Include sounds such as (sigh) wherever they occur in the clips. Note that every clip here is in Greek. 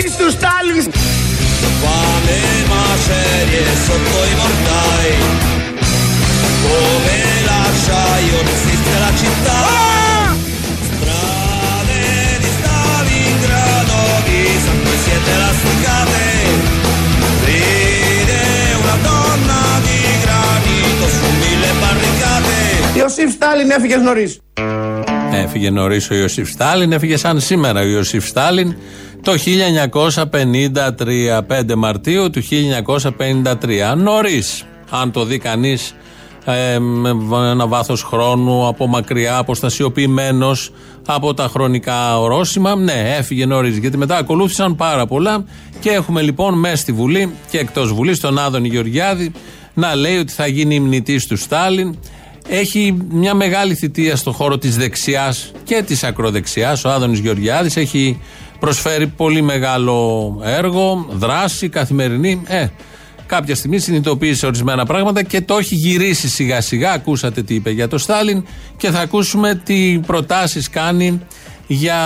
Χαρίς του Στάλινς. Ιωσήφ Στάλιν έφυγες νωρίς. Έφυγε νωρίς ο Ιωσήφ Στάλιν, έφυγε σαν σήμερα ο Ιωσήφ Στάλιν το 1953, 5 Μαρτίου του 1953. Νωρίς, αν το δει κανείς με ένα βάθος χρόνου από μακριά, αποστασιοποιημένος από τα χρονικά ορόσημα. Ναι, έφυγε νωρίς, γιατί μετά ακολούθησαν πάρα πολλά και έχουμε λοιπόν μέσα στη Βουλή και εκτός Βουλής τον Άδωνη Γεωργιάδη να λέει ότι θα γίνει ημνητή του Στάλιν. Έχει μια μεγάλη θητεία στον χώρο της δεξιάς και της ακροδεξιάς. Ο Άδωνης Γεωργιάδης έχει προσφέρει πολύ μεγάλο έργο, δράση, καθημερινή. Ε, κάποια στιγμή συνειδητοποίησε ορισμένα πράγματα και το έχει γυρίσει σιγά σιγά. Ακούσατε τι είπε για το Στάλιν και θα ακούσουμε τι προτάσεις κάνει για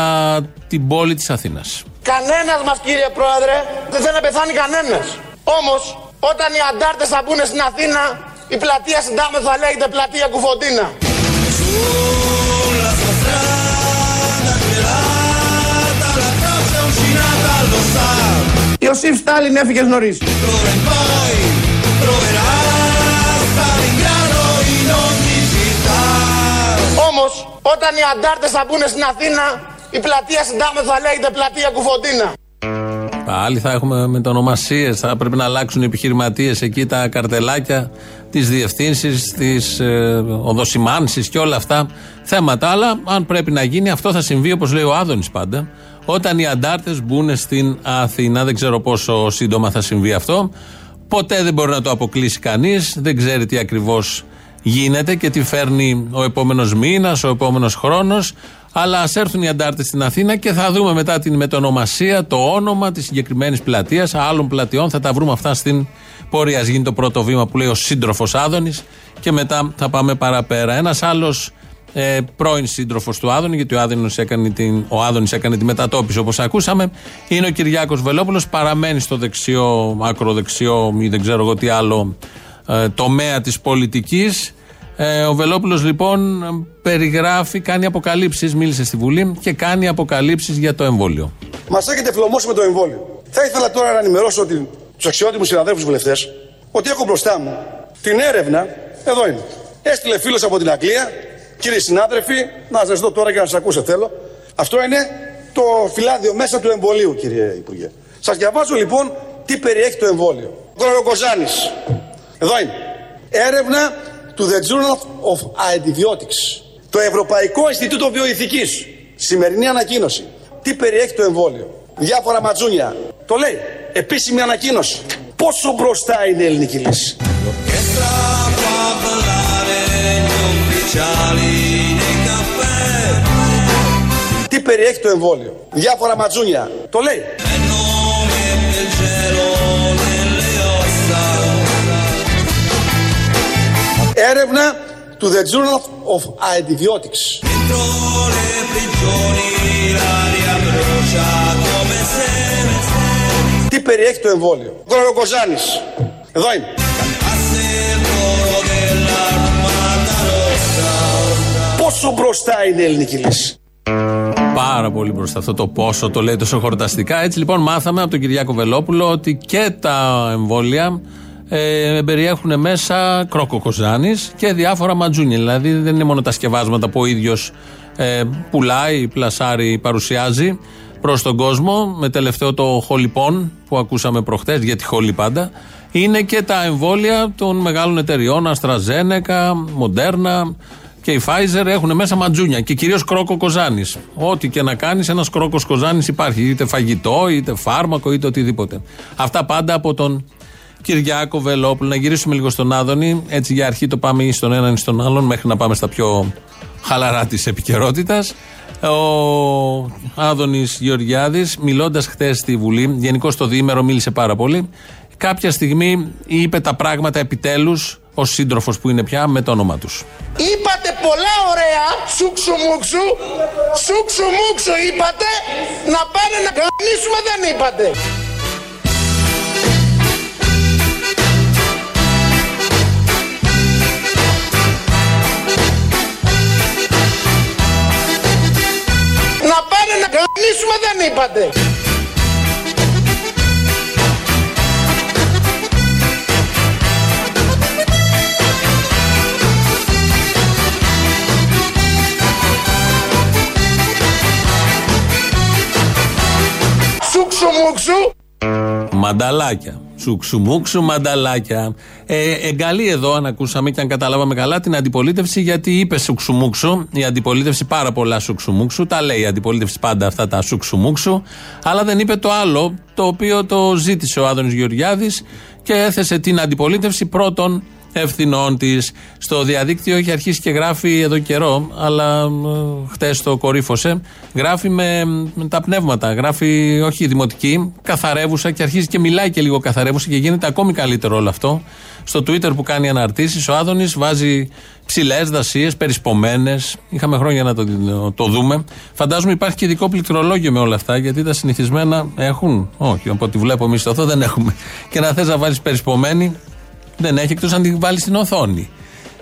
την πόλη της Αθήνας. Κανένας μας κύριε Πρόεδρε δεν θέλει να πεθάνει κανένας. Όμως όταν οι αντάρτες θα μπουν στην Αθήνα η πλατεία Συντάμε θα λέγεται πλατεία Κουφοντίνα. Stalingrado in ogni città Όμως όταν οι αντάρτες θα μπουν στην Αθήνα η πλατεία Συντάμε θα λέγεται πλατεία Κουφοντίνα. Πάλι θα έχουμε μετονομασίες, θα πρέπει να αλλάξουν οι επιχειρηματίες εκεί τα καρτελάκια, τι διευθύνσει, τι ε, οδοσημάνσει και όλα αυτά θέματα. Αλλά αν πρέπει να γίνει, αυτό θα συμβεί όπως λέει ο Άδωνης πάντα, όταν οι αντάρτες μπουν στην Αθήνα. Δεν ξέρω πόσο σύντομα θα συμβεί αυτό. Ποτέ δεν μπορεί να το αποκλείσει κανείς, δεν ξέρει τι ακριβώς γίνεται και τι φέρνει ο επόμενος μήνας, ο επόμενος χρόνος. Αλλά ας έρθουν οι αντάρτες στην Αθήνα και θα δούμε μετά την μετονομασία, το όνομα της συγκεκριμένης πλατείας, άλλων πλατιών. Θα τα βρούμε αυτά στην πορεία. Ας γίνει το πρώτο βήμα που λέει ο σύντροφος Άδωνης και μετά θα πάμε παραπέρα. Ένας άλλος ε, πρώην σύντροφος του Άδωνη, γιατί ο Άδωνης έκανε, την, ο Άδωνης έκανε τη μετατόπιση όπως ακούσαμε, είναι ο Κυριάκος Βελόπουλος. Παραμένει στο δεξιό, ακροδεξιό ή δεν ξέρω εγώ τι άλλο ε, τομέα της πολιτικής. Ε, ο Βελόπουλος λοιπόν περιγράφει, κάνει αποκαλύψεις, μίλησε στη Βουλή και κάνει αποκαλύψεις για το εμβόλιο. Μας έχετε φλωμώσει με το εμβόλιο. Θα ήθελα τώρα να ενημερώσω τους αξιότιμους συναδέλφους βουλευτές ότι έχω μπροστά μου την έρευνα. Εδώ είναι. Έστειλε φίλος από την Αγγλία. Κύριοι συνάδελφοι, να σας δω τώρα και να σας ακούσω θέλω. Αυτό είναι το φυλάδιο μέσα του εμβολίου, κύριε Υπουργέ. Σας διαβάζω λοιπόν τι περιέχει το εμβόλιο. Κοροκοζάνη. Εδώ είναι. Έρευνα του The Journal of Antibiotics. Το Ευρωπαϊκό Ινστιτούτο Βιοειθικής. Σημερινή ανακοίνωση. Τι περιέχει το εμβόλιο. Διάφορα ματζούνια. Το λέει. Επίσημη ανακοίνωση. Πόσο μπροστά είναι η ελληνική λύση. Τι περιέχει το εμβόλιο; Διάφορα ματζούνια. Το λέει. E nome del cielo nelle ossa Έρευνα του The Journal of Antibiotics. Dentro le prigioni l'aria brucia come se Τι περιέχει το εμβόλιο; Κοροκοζάνης. Εδώ είναι. Πόσο μπροστά είναι η ελληνική λύση; Πάρα πολύ μπροστά αυτό το πόσο το λέει τόσο χορταστικά. Έτσι λοιπόν μάθαμε από τον Κυριάκο Βελόπουλο ότι και τα εμβόλια ε, περιέχουν μέσα κρόκο και διάφορα ματζούνια. Δηλαδή δεν είναι μόνο τα σκευάσματα που ο ίδιος ε, πουλάει, πλασάρει, παρουσιάζει προς τον κόσμο. Με τελευταίο το χολιπών που ακούσαμε προχτές, γιατί χολί πάντα. Είναι και τα εμβόλια των μεγάλων εταιριών, Αστραζένεκα, Μοντέρνα και η Pfizer έχουν μέσα ματζούνια και κυρίως κρόκο κοζάνης. Ό,τι και να κάνεις, ένας κρόκος κοζάνης υπάρχει. Είτε φαγητό, είτε φάρμακο, είτε οτιδήποτε. Αυτά πάντα από τον Κυριάκο Βελόπουλο. Να γυρίσουμε λίγο στον Άδωνη. Έτσι για αρχή το πάμε ή στον έναν ή στον άλλον, μέχρι να πάμε στα πιο χαλαρά της επικαιρότητας. Ο Άδωνης Γεωργιάδης, μιλώντας χθες στη Βουλή, γενικώς το διήμερο μίλησε πάρα πολύ. Κάποια στιγμή είπε τα πράγματα επιτέλους, ω σύντροφος που είναι πια, με το όνομά τους. Είπατε πολλά ωραία, σούξου μουξου, σούξου μουξου είπατε, να πάνε να κανονίσουμε δεν είπατε. Να πάνε να κανονίσουμε δεν είπατε. Μανταλάκια. Σουξουμούξου μανταλάκια. Ε, εγκαλεί εδώ, αν ακούσαμε και αν καταλάβαμε καλά, την αντιπολίτευση γιατί είπε σουξουμούξου. Η αντιπολίτευση πάρα πολλά σουξουμούξου. Τα λέει η αντιπολίτευση πάντα αυτά τα σουξουμούξου. Αλλά δεν είπε το άλλο, το οποίο το ζήτησε ο Άδωνης Γεωργιάδης και έθεσε την αντιπολίτευση πρώτον ευθυνών της. Στο διαδίκτυο έχει αρχίσει και γράφει εδώ καιρό, αλλά χτες το κορύφωσε. Γράφει με, με τα πνεύματα. Γράφει όχι δημοτική, καθαρεύουσα και αρχίζει και μιλάει και λίγο καθαρεύουσα και γίνεται ακόμη καλύτερο όλο αυτό. Στο Twitter που κάνει αναρτήσεις, ο Άδωνης βάζει ψηλές δασίες, περισπομένες. Είχαμε χρόνια να το, το δούμε. Φαντάζομαι υπάρχει και ειδικό πληκτρολόγιο με όλα αυτά, γιατί τα συνηθισμένα έχουν. Όχι, από ό,τι βλέπω εμείς αυτό δεν έχουμε. Και να θες να βάλεις περισπομένη, δεν έχει εκτός αν την βάλει στην οθόνη.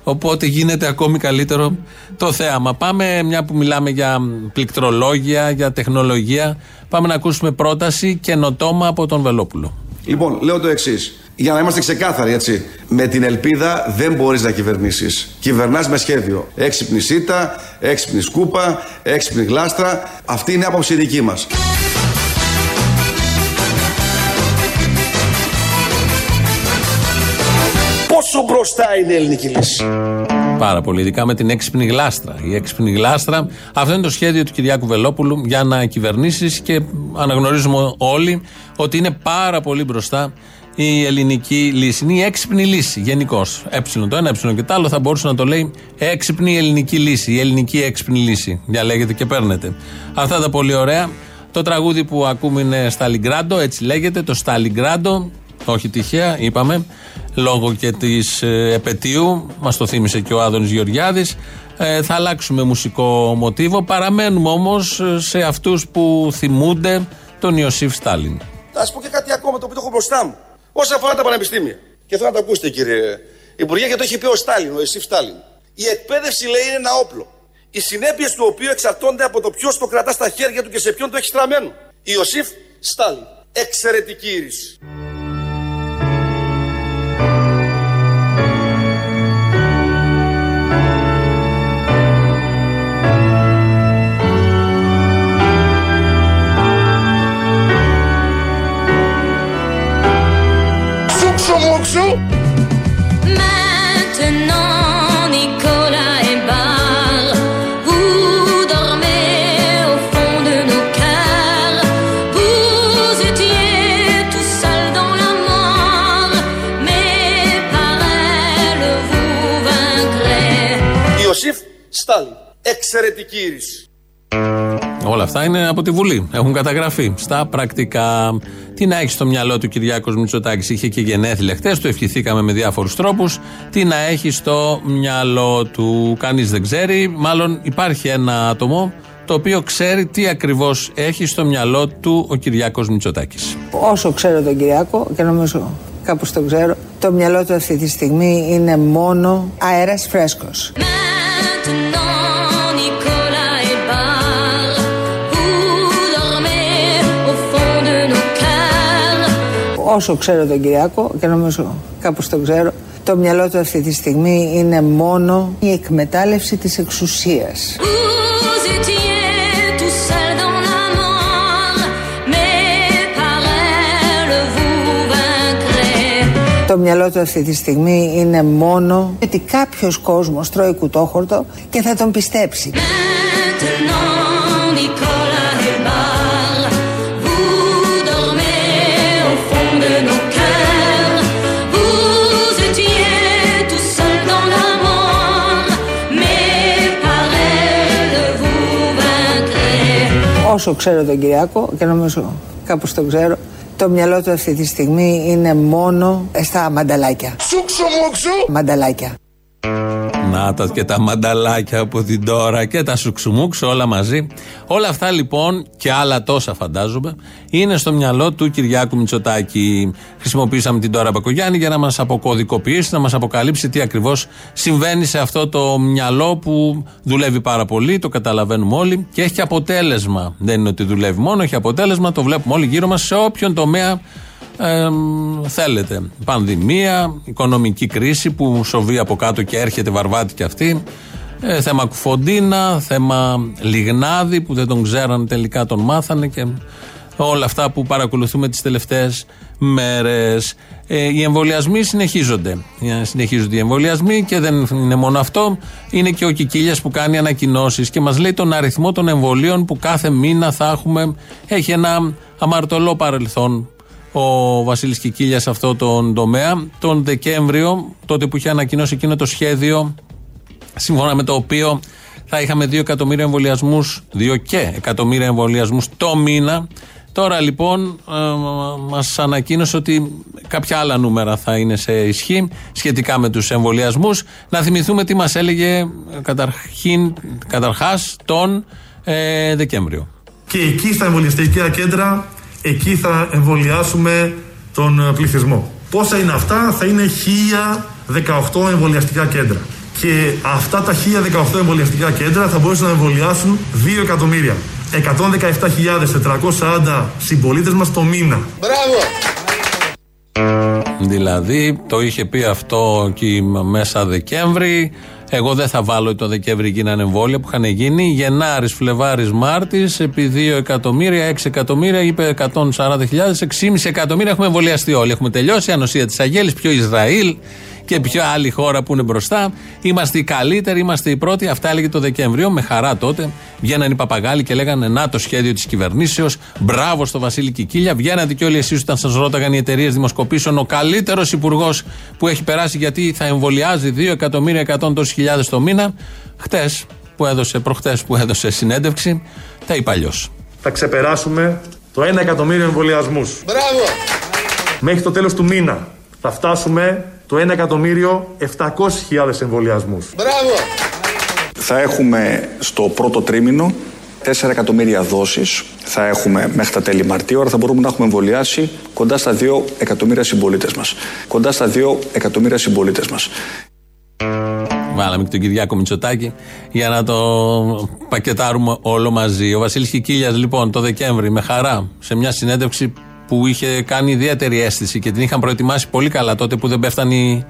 Οπότε γίνεται ακόμη καλύτερο το θέαμα. Πάμε, μια που μιλάμε για πληκτρολόγια, για τεχνολογία, πάμε να ακούσουμε πρόταση καινοτόμα από τον Βελόπουλο. Λοιπόν, λέω το εξής. Για να είμαστε ξεκάθαροι, έτσι. Με την ελπίδα δεν μπορείς να κυβερνήσεις. Κυβερνάς με σχέδιο. Έξυπνη σίτα, έξυπνη σκούπα, έξυπνη γλάστρα. Αυτή είναι η άποψη δική μας. Πόσο μπροστά είναι η ελληνική λύση; Πάρα πολύ, ειδικά με την έξυπνη γλάστρα. Η έξυπνη γλάστρα, αυτό είναι το σχέδιο του Κυριάκου Βελόπουλου για να κυβερνήσεις και αναγνωρίζουμε όλοι ότι είναι πάρα πολύ μπροστά η ελληνική λύση. Είναι η έξυπνη λύση γενικώς. Ε το ένα, ε και το άλλο θα μπορούσε να το λέει έξυπνη ελληνική λύση. Η ελληνική έξυπνη λύση. Διαλέγεται και παίρνετε. Αυτά τα πολύ ωραία. Το τραγούδι που ακούμε είναι Σταλιγκράντο, έτσι λέγεται, το Σταλιγκράντο. Όχι τυχαία, είπαμε, λόγω και της ε, επαιτίου. Μας το θύμισε και ο Άδωνης Γεωργιάδης. Ε, θα αλλάξουμε μουσικό μοτίβο. Παραμένουμε όμως ε, σε αυτούς που θυμούνται τον Ιωσήφ Στάλιν. Θα σα πω και κάτι ακόμα το οποίο το έχω μπροστά μου. Όσον αφορά τα πανεπιστήμια. Και θέλω να το ακούσετε, κύριε Υπουργέ, γιατί το έχει πει ο Στάλιν, ο Ιωσήφ Στάλιν. Η εκπαίδευση, λέει, είναι ένα όπλο. Οι συνέπειες του οποίου εξαρτώνται από το ποιος το κρατά στα χέρια του και σε ποιον το έχει στραμμένο. Ιωσήφ Στάλιν. Εξαιρετική είδηση. Ιωσήφ Στάλιν. Εξαιρετική είδηση. Όλα αυτά είναι από τη Βουλή. Έχουν καταγραφεί στα πρακτικά. Τι να έχει στο μυαλό του Κυριάκος Μητσοτάκης; Είχε και γενέθλια χτε, το ευχηθήκαμε με διάφορους τρόπους. Τι να έχει στο μυαλό του; Κανείς δεν ξέρει. Μάλλον υπάρχει ένα άτομο το οποίο ξέρει τι ακριβώς έχει στο μυαλό του ο Κυριάκος Μητσοτάκης. Όσο ξέρω τον Κυριάκο και νομίζω κάπως τον ξέρω, το μυαλό του αυτή τη στιγμή είναι μόνο αέρας φρέσκος. Όσο ξέρω τον Κυριάκο και νομίζω κάπως τον ξέρω, το μυαλό του αυτή τη στιγμή είναι μόνο η εκμετάλλευση της εξουσίας. Vous étiez tout seul dans la mort, mais par elle vous vaincrez. Το μυαλό του αυτή τη στιγμή είναι μόνο ότι κάποιος κόσμος τρώει κουτόχορτο και θα τον πιστέψει. Maintenant, όσο ξέρω τον Κυριάκο και νομίζω κάπως τον ξέρω, το μυαλό του αυτή τη στιγμή είναι μόνο στα μανταλάκια. Σούξου μουξου. Μανταλάκια. Να τα και τα μανταλάκια από την τώρα και τα σουξουμούξ όλα μαζί. Όλα αυτά λοιπόν και άλλα τόσα φαντάζομαι είναι στο μυαλό του Κυριάκου Μητσοτάκη. Χρησιμοποίησαμε την τώρα Μπακογιάννη για να μας αποκωδικοποιήσει, να μας αποκαλύψει τι ακριβώς συμβαίνει σε αυτό το μυαλό που δουλεύει πάρα πολύ, το καταλαβαίνουμε όλοι και έχει αποτέλεσμα. Δεν είναι ότι δουλεύει μόνο, έχει αποτέλεσμα, το βλέπουμε όλοι γύρω μας σε όποιον τομέα ε, θέλετε. Πανδημία, οικονομική κρίση που σοβεί από κάτω και έρχεται βαρβάτη και αυτή. Ε, θέμα κουφοντίνα, θέμα λιγνάδι που δεν τον ξέραν τελικά τον μάθανε και όλα αυτά που παρακολουθούμε τις τελευταίες μέρες. Ε, οι εμβολιασμοί συνεχίζονται. Ε, Συνεχίζονται οι εμβολιασμοί και δεν είναι μόνο αυτό. Είναι και ο Κικίλιας που κάνει ανακοινώσεις και μας λέει τον αριθμό των εμβολίων που κάθε μήνα θα έχουμε. Έχει ένα αμαρτωλό παρελθόν ο Βασίλης Κικίλιας σε αυτό τον τομέα. Τον Δεκέμβριο, τότε που είχε ανακοινώσει εκείνο το σχέδιο, σύμφωνα με το οποίο θα είχαμε 2 εκατομμύρια εμβολιασμούς, 2 και εκατομμύρια εμβολιασμούς το μήνα. Τώρα λοιπόν ε, μας ανακοίνωσε ότι κάποια άλλα νούμερα θα είναι σε ισχύ σχετικά με τους εμβολιασμούς. Να θυμηθούμε τι μας έλεγε ε, καταρχήν, καταρχάς τον ε, Δεκέμβριο. Και εκεί στα εμβολιαστικά κέντρα, εκεί θα εμβολιάσουμε τον ε, πληθυσμό. Πόσα είναι αυτά, θα είναι 1018 εμβολιαστικά κέντρα. Και αυτά τα 1018 εμβολιαστικά κέντρα θα μπορούσαν να εμβολιάσουν 2 εκατομμύρια. 117.440 συμπολίτες μας το μήνα. Μπράβο. Δηλαδή, το είχε πει αυτό εκεί μέσα Δεκέμβρη. Εγώ δεν θα βάλω το Δεκέμβρη γίνανε εμβόλια που είχαν γίνει. Γενάρης, Φλεβάρης, Μάρτης, επί 2 εκατομμύρια, 6 εκατομμύρια, είπε 140.000, 6,5 εκατομμύρια έχουμε εμβολιαστεί όλοι. Έχουμε τελειώσει. Ανοσία της Αγέλη, πιο Ισραήλ και πιο άλλη χώρα που είναι μπροστά. Είμαστε οι καλύτεροι, είμαστε οι πρώτοι. Αυτά έλεγε το Δεκέμβριο. Με χαρά τότε βγαίναν οι παπαγάλοι και λέγανε Να το σχέδιο της κυβερνήσεως. Μπράβο στο Βασίλη Κικίλια. Βγαίνατε και όλοι εσείς όταν σας ρώταγαν οι εταιρείες δημοσκοπήσεων. Ο καλύτερος υπουργός που έχει περάσει γιατί θα εμβολιάζει 2 εκατομμύρια 100 τόσε χιλιάδες το μήνα. Χτες που έδωσε, προχτές που έδωσε συνέντευξη, τα είπε αλλιώς. Θα ξεπεράσουμε το 1 εκατομμύριο εμβολιασμούς. Μπράβο. Μέχρι το τέλος του μήνα θα φτάσουμε το 1 εκατομμύριο 700.000 εμβολιασμούς. Μπράβο. Θα έχουμε στο πρώτο τρίμηνο 4 εκατομμύρια δόσεις θα έχουμε μέχρι τα τέλη Μαρτίου, άρα θα μπορούμε να έχουμε εμβολιάσει κοντά στα 2 εκατομμύρια συμπολίτες μας. Κοντά στα 2 εκατομμύρια συμπολίτες μας. Βάλαμε και τον Κυριάκο Μητσοτάκη για να το πακετάρουμε όλο μαζί. Ο Βασίλης Κικίλιας, λοιπόν, το Δεκέμβρη, με χαρά, σε μια συνέντευξη που είχε κάνει ιδιαίτερη αίσθηση και την είχαν προετοιμάσει πολύ καλά τότε που δεν πέφτανε οι-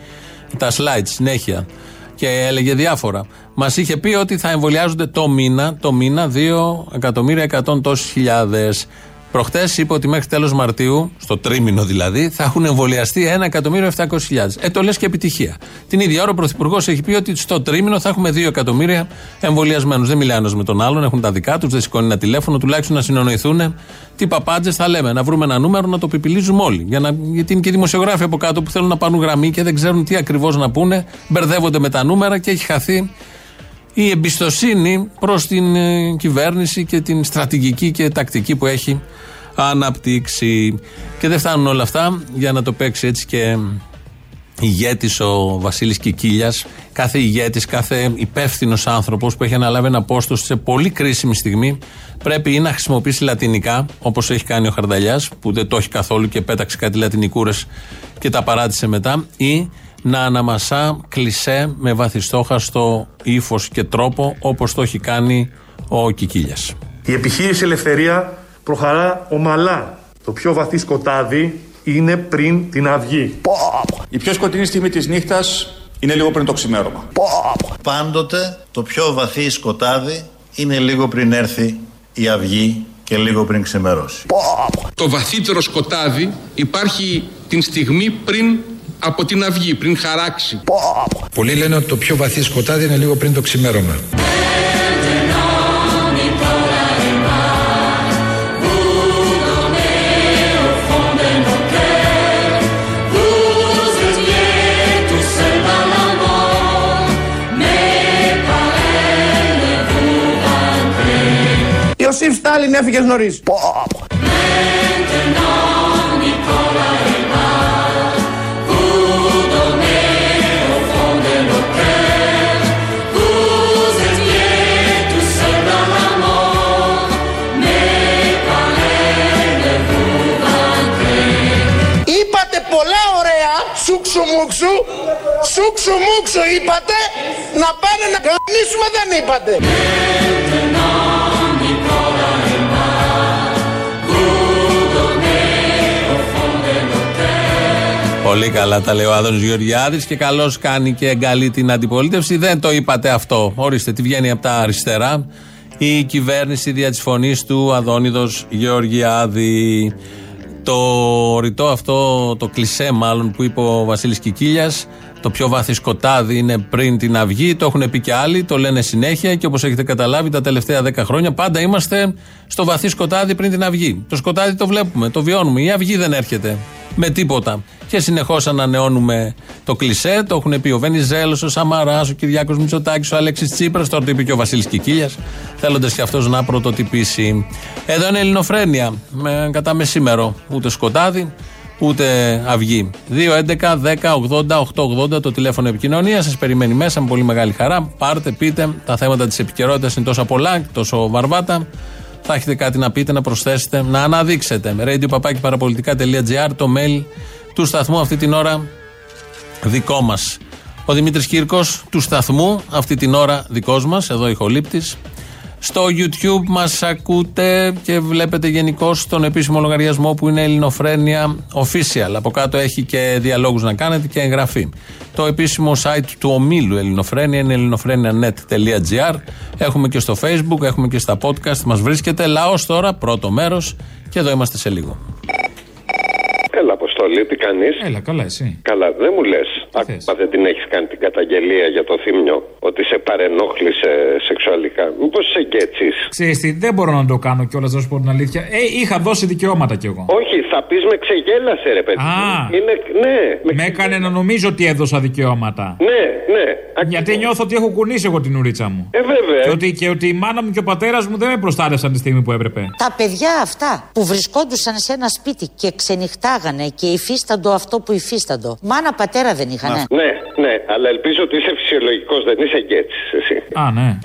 τα slides συνέχεια και έλεγε διάφορα. Μας είχε πει ότι θα εμβολιάζονται το μήνα, το μήνα 2 εκατομμύρια 100 τόσες χιλιάδες. Προχτές είπε ότι μέχρι τέλος Μαρτίου, στο τρίμηνο δηλαδή, θα έχουν εμβολιαστεί 1 εκατομμύριο 700 χιλιάδες. Ε, το λες και επιτυχία. Την ίδια ώρα ο Πρωθυπουργός έχει πει ότι στο τρίμηνο θα έχουμε 2 εκατομμύρια εμβολιασμένους. Δεν μιλάνε ένας με τον άλλον, έχουν τα δικά τους, δεν σηκώνει ένα τηλέφωνο, τουλάχιστον να συνονοηθούν. Τι παπάντζες θα λέμε, να βρούμε ένα νούμερο να το πιπιλίζουμε όλοι. Για να, γιατί είναι και οι δημοσιογράφοι από κάτω που θέλουν να πάρουν γραμμή και δεν ξέρουν τι ακριβώς να πούνε, μπερδεύονται με τα νούμερα και έχει χαθεί η εμπιστοσύνη προς την ε, κυβέρνηση και την στρατηγική και τακτική που έχει αναπτύξει. Και δεν φτάνουν όλα αυτά για να το παίξει έτσι και ηγέτης ο Βασίλης Κικίλιας κάθε ηγέτης, κάθε υπεύθυνος άνθρωπος που έχει αναλάβει ένα πόστο σε πολύ κρίσιμη στιγμή πρέπει ή να χρησιμοποιήσει λατινικά όπως έχει κάνει ο Χαρδαλιάς που δεν το έχει καθόλου και πέταξε κάτι λατινικούρες και τα παράτησε μετά ή να αναμασά κλισέ με βαθιστόχαστο ύφος και τρόπο όπως το έχει κάνει ο Κικίλιας. Η επιχείρηση Ελευθερία προχαρά ομαλά. Το πιο βαθύ σκοτάδι είναι πριν την αυγή. Η πιο σκοτεινή στιγμή της νύχτας είναι λίγο πριν το ξημέρωμα. Πάντοτε το πιο βαθύ σκοτάδι είναι λίγο πριν έρθει η αυγή και λίγο πριν ξημερώσει. Το βαθύτερο σκοτάδι υπάρχει την στιγμή πριν από την αυγή, πριν χαράξει. Πολλοί λένε ότι το πιο βαθύ σκοτάδι είναι λίγο πριν το ξημέρωμα. Vous étiez tout seul σούξου μουξου είπατε, να πάνε να κανονίσουμε δεν είπατε. Πολύ καλά τα λέει ο Άδωνο Γεωργιάδης και καλώς κάνει και εγκαλεί την αντιπολίτευση. Δεν το είπατε αυτό. Ορίστε, τι βγαίνει από τα αριστερά η κυβέρνηση δια της φωνής του Αδόνιδος Γεωργιάδη. Το ρητό αυτό, το κλισέ μάλλον που είπε ο Βασίλης Κικίλιας, το πιο βάθης σκοτάδι είναι πριν την αυγή. Το έχουν πει και άλλοι, το λένε συνέχεια και όπως έχετε καταλάβει τα τελευταία 10 χρόνια πάντα είμαστε στο βαθύ σκοτάδι πριν την αυγή. Το σκοτάδι το βλέπουμε, το βιώνουμε. Η αυγή δεν έρχεται με τίποτα. Και συνεχώς ανανεώνουμε το κλισέ. Το έχουν πει ο Βενιζέλος, ο Σαμαράς, ο Κυριάκος Μητσοτάκης, ο Αλέξης Τσίπρας. Τώρα το είπε και ο Βασίλης Κικίλιας, θέλοντας και αυτός να πρωτοτυπήσει. Εδώ είναι Ελληνοφρένεια. Με, κατά μεσήμερο. Ούτε σκοτάδι, ούτε αυγή. 2.11.10.80.880 το τηλέφωνο επικοινωνία. Σας περιμένει μέσα με πολύ μεγάλη χαρά. Πάρτε, πείτε. Τα θέματα της επικαιρότητας είναι τόσο πολλά, τόσο βαρβάτα. Θα έχετε κάτι να πείτε, να προσθέσετε, να αναδείξετε. radio το mail του σταθμού αυτή την ώρα δικό μας. Ο Δημήτρης Κύρκος του σταθμού αυτή την ώρα δικός μας, εδώ ηχολήπτη. Στο YouTube μας ακούτε και βλέπετε γενικώ τον επίσημο λογαριασμό που είναι Ελληνοφρένια Official. Από κάτω έχει και διαλόγους να κάνετε και εγγραφή. Το επίσημο site του ομίλου Ελληνοφρένια είναι ελληνοφρένια.net.gr. Έχουμε και στο Facebook, έχουμε και στα podcast. Μας βρίσκεται λαός τώρα, πρώτο μέρος. Και εδώ είμαστε σε λίγο. Έλα, Αποστολή, τι κάνεις; Έλα, καλά, εσύ. Καλά, δεν μου λες. Ακόμα δεν την έχεις κάνει την καταγγελία για το θύμιο ότι σε παρενόχλησε σεξουαλικά. Μήπως σε γκέτσι. Ξέρεις τι, δεν μπορώ να το κάνω κιόλας, να σου πω την αλήθεια. Ε, είχα δώσει δικαιώματα κι εγώ. Όχι, θα πεις με ξεγέλασε, ρε παιδί. Α. Είναι, ναι, με... Με έκανε να νομίζω ότι έδωσα δικαιώματα. ναι, ναι. Γιατί νιώθω ότι έχω κουνήσει εγώ την ουρίτσα μου. Ε, βέβαια. Και ότι, και ότι η μάνα μου και ο πατέρας μου δεν με προστάτευσαν τη στιγμή που έπρεπε. Τα παιδιά αυτά που βρισκόντουσαν σε ένα σπίτι και ξενυχτάγανε και υφίσταντο αυτό που υφίσταντο. Μάνα πατέρα δεν είχανε. Ναι, ναι, αλλά ελπίζω ότι είσαι φυσιολογικός, δεν είσαι γκέτσι εσύ. Α, ναι.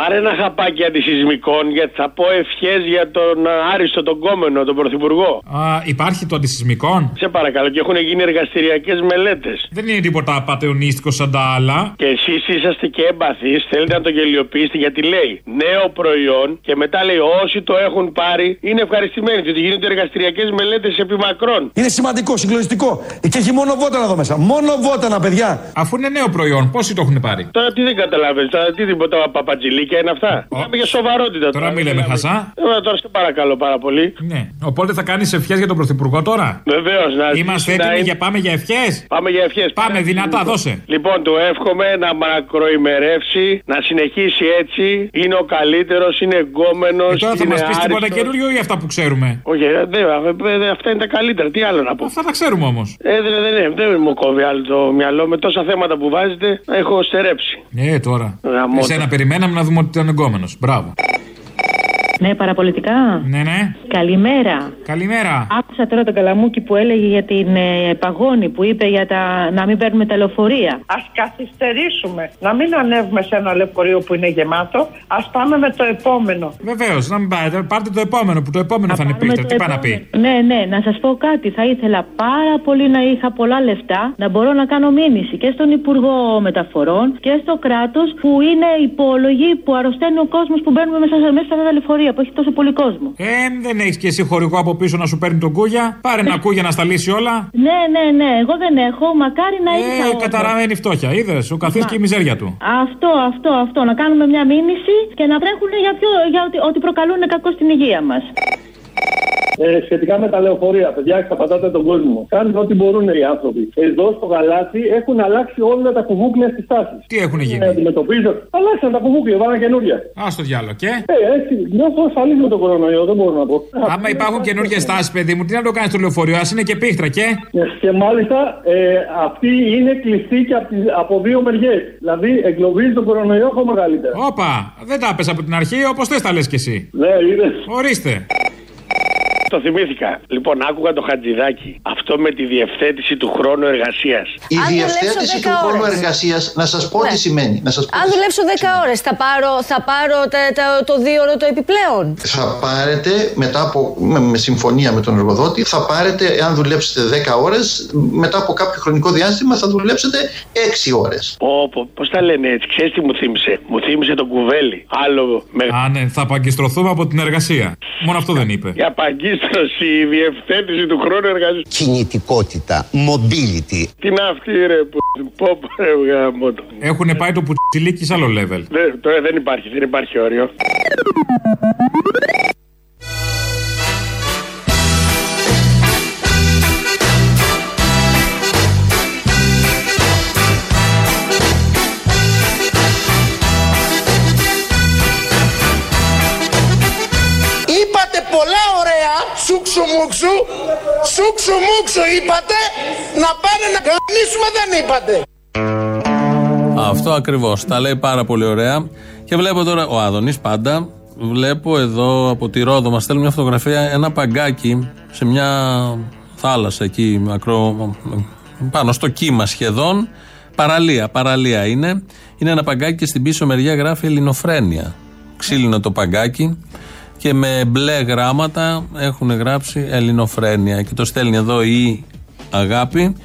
Πάρε ένα χαπάκι αντισυσμικών γιατί θα πω ευχές για τον α, Άριστο τον Κόμενο, τον Πρωθυπουργό. Α, υπάρχει το αντισυσμικών; Σε παρακαλώ, και έχουν γίνει εργαστηριακές μελέτες. Δεν είναι τίποτα πατεωνίστικο σαν τα άλλα. Και εσείς είσαστε και έμπαθει, θέλετε να το γελιοποιήσετε γιατί λέει νέο προϊόν και μετά λέει όσοι το έχουν πάρει είναι ευχαριστημένοι. Διότι γίνονται εργαστηριακές μελέτες επί μακρόν. Είναι σημαντικό, συγκλονιστικό. Και έχει μόνο βότανα εδώ μέσα. Μόνο βότανα, παιδιά. Αφού είναι νέο προϊόν, πόσοι το έχουν πάρει; Τώρα τι δεν καταλαβαίνεις, τώρα τι τίποτα παπατζηλίκια είναι αυτά. Μιλάμε για σοβαρότητα Τώρα μην λέμε χασά. Ε, τώρα σε παρακαλώ πάρα πολύ. Ναι. Οπότε θα κάνεις ευχές για τον Πρωθυπουργό τώρα; Βεβαίως, να Είμαστε να έτοιμοι είναι- για πάμε για ευχές; Πάμε για ευχές. Πάμε δυνατά, δώσε. Λοιπόν, του εύχομαι να μακροημερεύσει, να συνεχίσει έτσι. Είναι ο καλύτερος, είναι εγκόμενος. Ε, τώρα θα μας πεις τίποτα καινούριο ή αυτά που ξέρουμε; Όχι, ε, δεν, ε, ε, αυτά είναι τα καλύτερα. Τι άλλο να πω; Αυτά τα ξέρουμε όμως. Ε, δεν, δεν, δεν, δεν μου κόβει άλλο το μυαλό. Με τόσα θέματα που βάζετε, έχω στερέψει. Ε, τώρα. Γαμώτο. Εσένα περιμέναμε να δούμε ότι ήταν εγκόμενος. Μπράβο. Ναι, παραπολιτικά. Ναι, ναι. Καλημέρα. Καλημέρα. Άκουσα τώρα τον Καλαμούκη που έλεγε για την ε, παγόνη που είπε για τα, να μην παίρνουμε τα λεωφορεία. Α καθυστερήσουμε. Να μην ανέβουμε σε ένα λεωφορείο που είναι γεμάτο. Α πάμε με το επόμενο. Βεβαίως, να μην πάρετε. Πάρτε το επόμενο που το επόμενο θα είναι Πάμε πίσω. το Τι πάει να πει; επόμενο. Ναι, ναι, να σας πω κάτι. Θα ήθελα πάρα πολύ να είχα πολλά λεφτά να μπορώ να κάνω μήνυση και στον Υπουργό Μεταφορών και στο κράτος που είναι υπόλογοι που αρρωσταίνει ο κόσμος που μπαίνουμε μέσα, μέσα σε αυτά τα λεωφορεία που έχει τόσο πολύ κόσμο. Ε, δεν έχεις και εσύ χωρικό από πίσω να σου παίρνει τον κούγια. Πάρε ένα κούγια να στα λύσει όλα. Ναι, ναι, ναι, εγώ δεν έχω. Μακάρι να είχα. Ε, όμως. καταραμένη φτώχεια. Είδες, ο καθή Μα. και η μιζέρια του. Αυτό, αυτό, αυτό. Να κάνουμε μια μήνυση και να τρέχουν για, ποιο, για ότι, ότι προκαλούν κακό στην υγεία μας. Ε, σχετικά με τα λεωφορεία. Παιδιά, εξαπατάτε τον κόσμο. Κάνουν ό,τι μπορούν οι άνθρωποι. Εδώ στο γαλάτι έχουν αλλάξει όλα τα κουβούκλια στις τάσεις. Τι έχουν γίνει; Ε, αντιμετωπίζω. Αλλάξαν τα κουβούκλια, βάλαν καινούρια. Α το διάλογο και; Ε, έτσι, νιώθω ασφαλής με τον κορονοϊό, δεν μπορώ να πω. Άμα υπάρχουν καινούργιες τάσεις, παιδί μου, τι να το κάνεις στο λεωφορείο, ας είναι και πίχτρα και; Ε, Και μάλιστα ε, αυτή είναι κλειστή και από, τις- από δύο μεριές. Δηλαδή εγκλωβίζει τον κορονοϊό ακόμα μεγαλύτερα. Όπα, δεν τα πες από την αρχή, όπως θες τα λες κι εσύ. Ναι, είδες. Ορίστε. Το θυμήθηκα. Λοιπόν, άκουγα το χατζηδάκι. Αυτό με τη διευθέτηση του χρόνου εργασίας. Η διευθέτηση του χρόνου εργασίας, να σας πω τι σημαίνει. Να σας πω Αν τι δουλέψω 10 ώρες, θα πάρω, θα πάρω τα- τα- το δύο ώρο το επιπλέον. θα πάρετε μετά από με, με συμφωνία με τον εργοδότη θα πάρετε αν δουλέψετε 10 ώρες μετά από κάποιο χρονικό διάστημα θα δουλέψετε 6 ώρες Όπω, πώς τα λένε έτσι, ξέρεις τι μου θύμισε; Μου θύμισε τον κουβέλι. Άλλο με. Α, ναι, θα παγκιστρωθούμε από την εργασία. Μόνο αυτό δεν είπε. Η απαγκίστρωση, η διευθέτηση του χρόνου εργασίας. Κινητικότητα, mobility. Τι είναι αυτή, ρε, που. Πω, πω, ρε, γάμο το. Έχουν πάει το πουτσιλίκι σε άλλο level. Δεν, τώρα δεν υπάρχει, δεν υπάρχει όριο. Σούξου μουξου, σούξου μουξου είπατε, να πάνε να κανονίσουμε δεν είπατε. Αυτό ακριβώς. Τα λέει πάρα πολύ ωραία. Και βλέπω τώρα, ο Άδωνης πάντα, βλέπω εδώ από τη Ρόδο, μας στέλνει μια φωτογραφία, ένα παγκάκι σε μια θάλασσα εκεί, μακρό, πάνω στο κύμα σχεδόν. Παραλία, παραλία είναι. Είναι ένα παγκάκι και στην πίσω μεριά γράφει Ελληνοφρένεια. Ξύλινο το παγκάκι και με μπλε γράμματα έχουν γράψει Ελληνοφρένεια. Και το στέλνει εδώ η Αγάπη.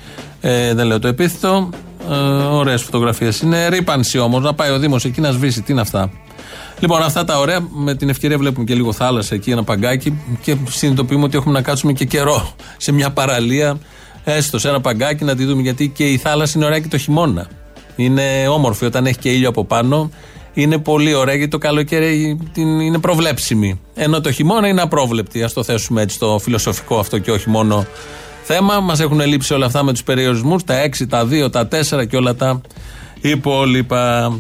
Ε, δεν λέω το επίθετο. Ε, Ωραίες φωτογραφίες είναι. Ρήπανση όμως. Να πάει ο Δήμος εκεί να σβήσει. Τι είναι αυτά; Λοιπόν, αυτά τα ωραία. Με την ευκαιρία βλέπουμε και λίγο θάλασσα εκεί, ένα παγκάκι. Και συνειδητοποιούμε ότι έχουμε να κάτσουμε και καιρό σε μια παραλία. Έστω σε ένα παγκάκι να τη δούμε. Γιατί και η θάλασσα είναι ωραία και το χειμώνα. Είναι όμορφη όταν έχει και ήλιο από πάνω. Είναι πολύ ωραία γιατί το καλοκαίρι την- είναι προβλέψιμη. Ενώ το χειμώνα είναι απρόβλεπτη. Α το θέσουμε έτσι το φιλοσοφικό αυτό και όχι μόνο θέμα. Μας έχουν λείψει όλα αυτά με τους περιορισμούς, τα 6, τα 2, τα 4 και όλα τα υπόλοιπα.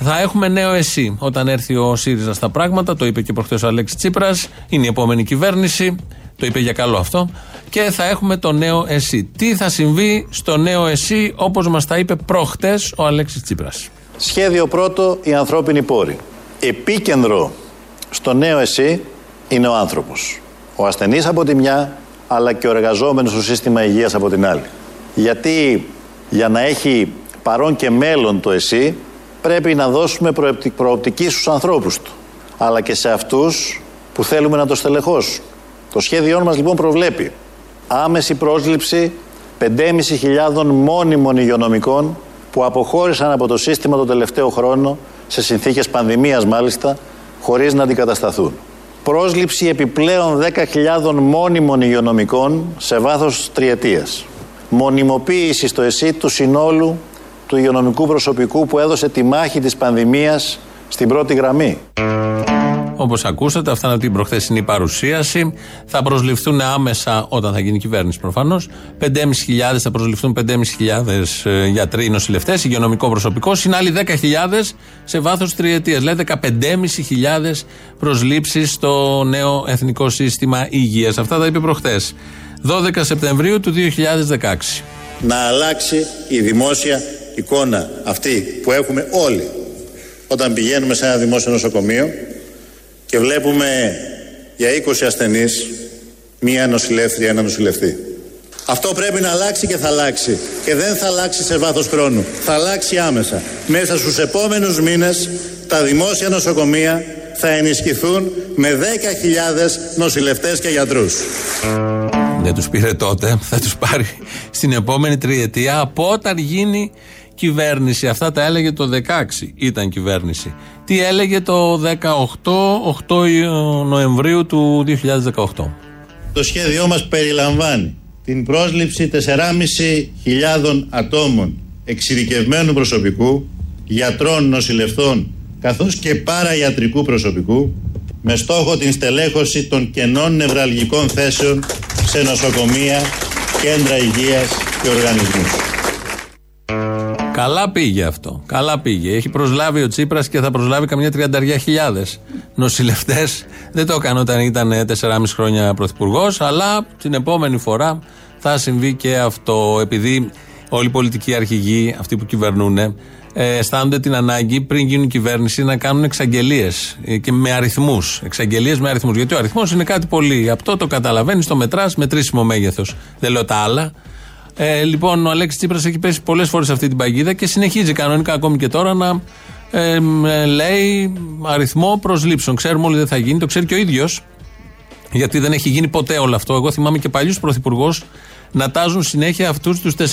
Θα έχουμε νέο εσύ όταν έρθει ο ΣΥΡΙΖΑ στα πράγματα. Το είπε και προχθές ο Αλέξης Τσίπρας. Είναι η επόμενη κυβέρνηση. Το είπε για καλό αυτό. Και θα έχουμε το νέο εσύ. Τι θα συμβεί στο νέο εσύ, όπως μας τα είπε προχτέ ο Αλέξης Τσίπρας. Σχέδιο πρώτο, οι ανθρώπινοι πόροι. Επίκεντρο στο νέο εσύ είναι ο άνθρωπος. Ο ασθενής από τη μια, αλλά και ο εργαζόμενος στο σύστημα υγείας από την άλλη. Γιατί για να έχει παρόν και μέλλον το εσύ, πρέπει να δώσουμε προεπτι- προοπτική στους ανθρώπους του, αλλά και σε αυτούς που θέλουμε να το στελεχώσουν. Το σχέδιό μας λοιπόν προβλέπει άμεση πρόσληψη 5.500 μόνιμων υγειονομικών που αποχώρησαν από το σύστημα το τελευταίο χρόνο, σε συνθήκες πανδημίας μάλιστα, χωρίς να αντικατασταθούν. Πρόσληψη επιπλέον 10.000 μόνιμων υγειονομικών σε βάθος τριετίας. Μονιμοποίηση στο ΕΣΥ του συνόλου του υγειονομικού προσωπικού που έδωσε τη μάχη της πανδημίας στην πρώτη γραμμή. Όπως ακούσατε, αυτά είναι από την προχθέσινη παρουσίαση. Θα προσληφθούν άμεσα, όταν θα γίνει η κυβέρνηση προφανώς, 5.500 θα προσληφθούν 5.500 ε, γιατροί, νοσηλευτές, υγειονομικό προσωπικό, συν άλλοι 10.000 σε βάθος τριετίας. Δηλαδή 15.500 προσλήψεις στο νέο εθνικό σύστημα υγείας. Αυτά τα είπε προχθές. 12 Σεπτεμβρίου του 2016. να αλλάξει η δημόσια εικόνα αυτή που έχουμε όλοι όταν πηγαίνουμε σε ένα δημόσιο νοσοκομείο και βλέπουμε για 20 ασθενείς μία νοσηλεύτρια, ένα νοσηλευτή. Αυτό πρέπει να αλλάξει και θα αλλάξει. Και δεν θα αλλάξει σε βάθος χρόνου. Θα αλλάξει άμεσα. Μέσα στους επόμενους μήνες τα δημόσια νοσοκομεία θα ενισχυθούν με 10.000 νοσηλευτές και γιατρούς. Δεν τους πήρε τότε, θα τους πάρει στην επόμενη τριετία από όταν γίνει κυβέρνηση. Αυτά τα έλεγε το 16 ήταν κυβέρνηση. Τι έλεγε το 18, 8 Νοεμβρίου του 2018. Το σχέδιό μας περιλαμβάνει την πρόσληψη 4.500 ατόμων εξειδικευμένου προσωπικού, γιατρών, νοσηλευτών, καθώς και παραγιατρικού προσωπικού, με στόχο την στελέχωση των κενών νευραλγικών θέσεων σε νοσοκομεία, κέντρα υγείας και οργανισμούς. Καλά πήγε αυτό. Καλά πήγε. Έχει προσλάβει ο Τσίπρας και θα προσλάβει καμιά τριανταριά χιλιάδες νοσηλευτές. Δεν το έκανε όταν ήταν 4,5 χρόνια πρωθυπουργός, αλλά την επόμενη φορά θα συμβεί και αυτό. Επειδή όλοι οι πολιτικοί αρχηγοί, αυτοί που κυβερνούν, ε, αισθάνονται την ανάγκη πριν γίνουν κυβέρνηση να κάνουν εξαγγελίες και με αριθμούς. Εξαγγελίες με αριθμούς. Γιατί ο αριθμός είναι κάτι πολύ. Αυτό το καταλαβαίνεις, το μετράς, μετρήσιμο μέγεθος. Δεν λέω τα άλλα. Ε, λοιπόν, ο Αλέξης Τσίπρας έχει πέσει πολλές φορές σε αυτή την παγίδα και συνεχίζει κανονικά ακόμη και τώρα να ε, μ, λέει αριθμό προσλήψεων. Ξέρουμε όλοι δεν θα γίνει, το ξέρει και ο ίδιος, γιατί δεν έχει γίνει ποτέ όλο αυτό. Εγώ θυμάμαι και παλιούς πρωθυπουργούς να τάζουν συνέχεια αυτούς τους 4.500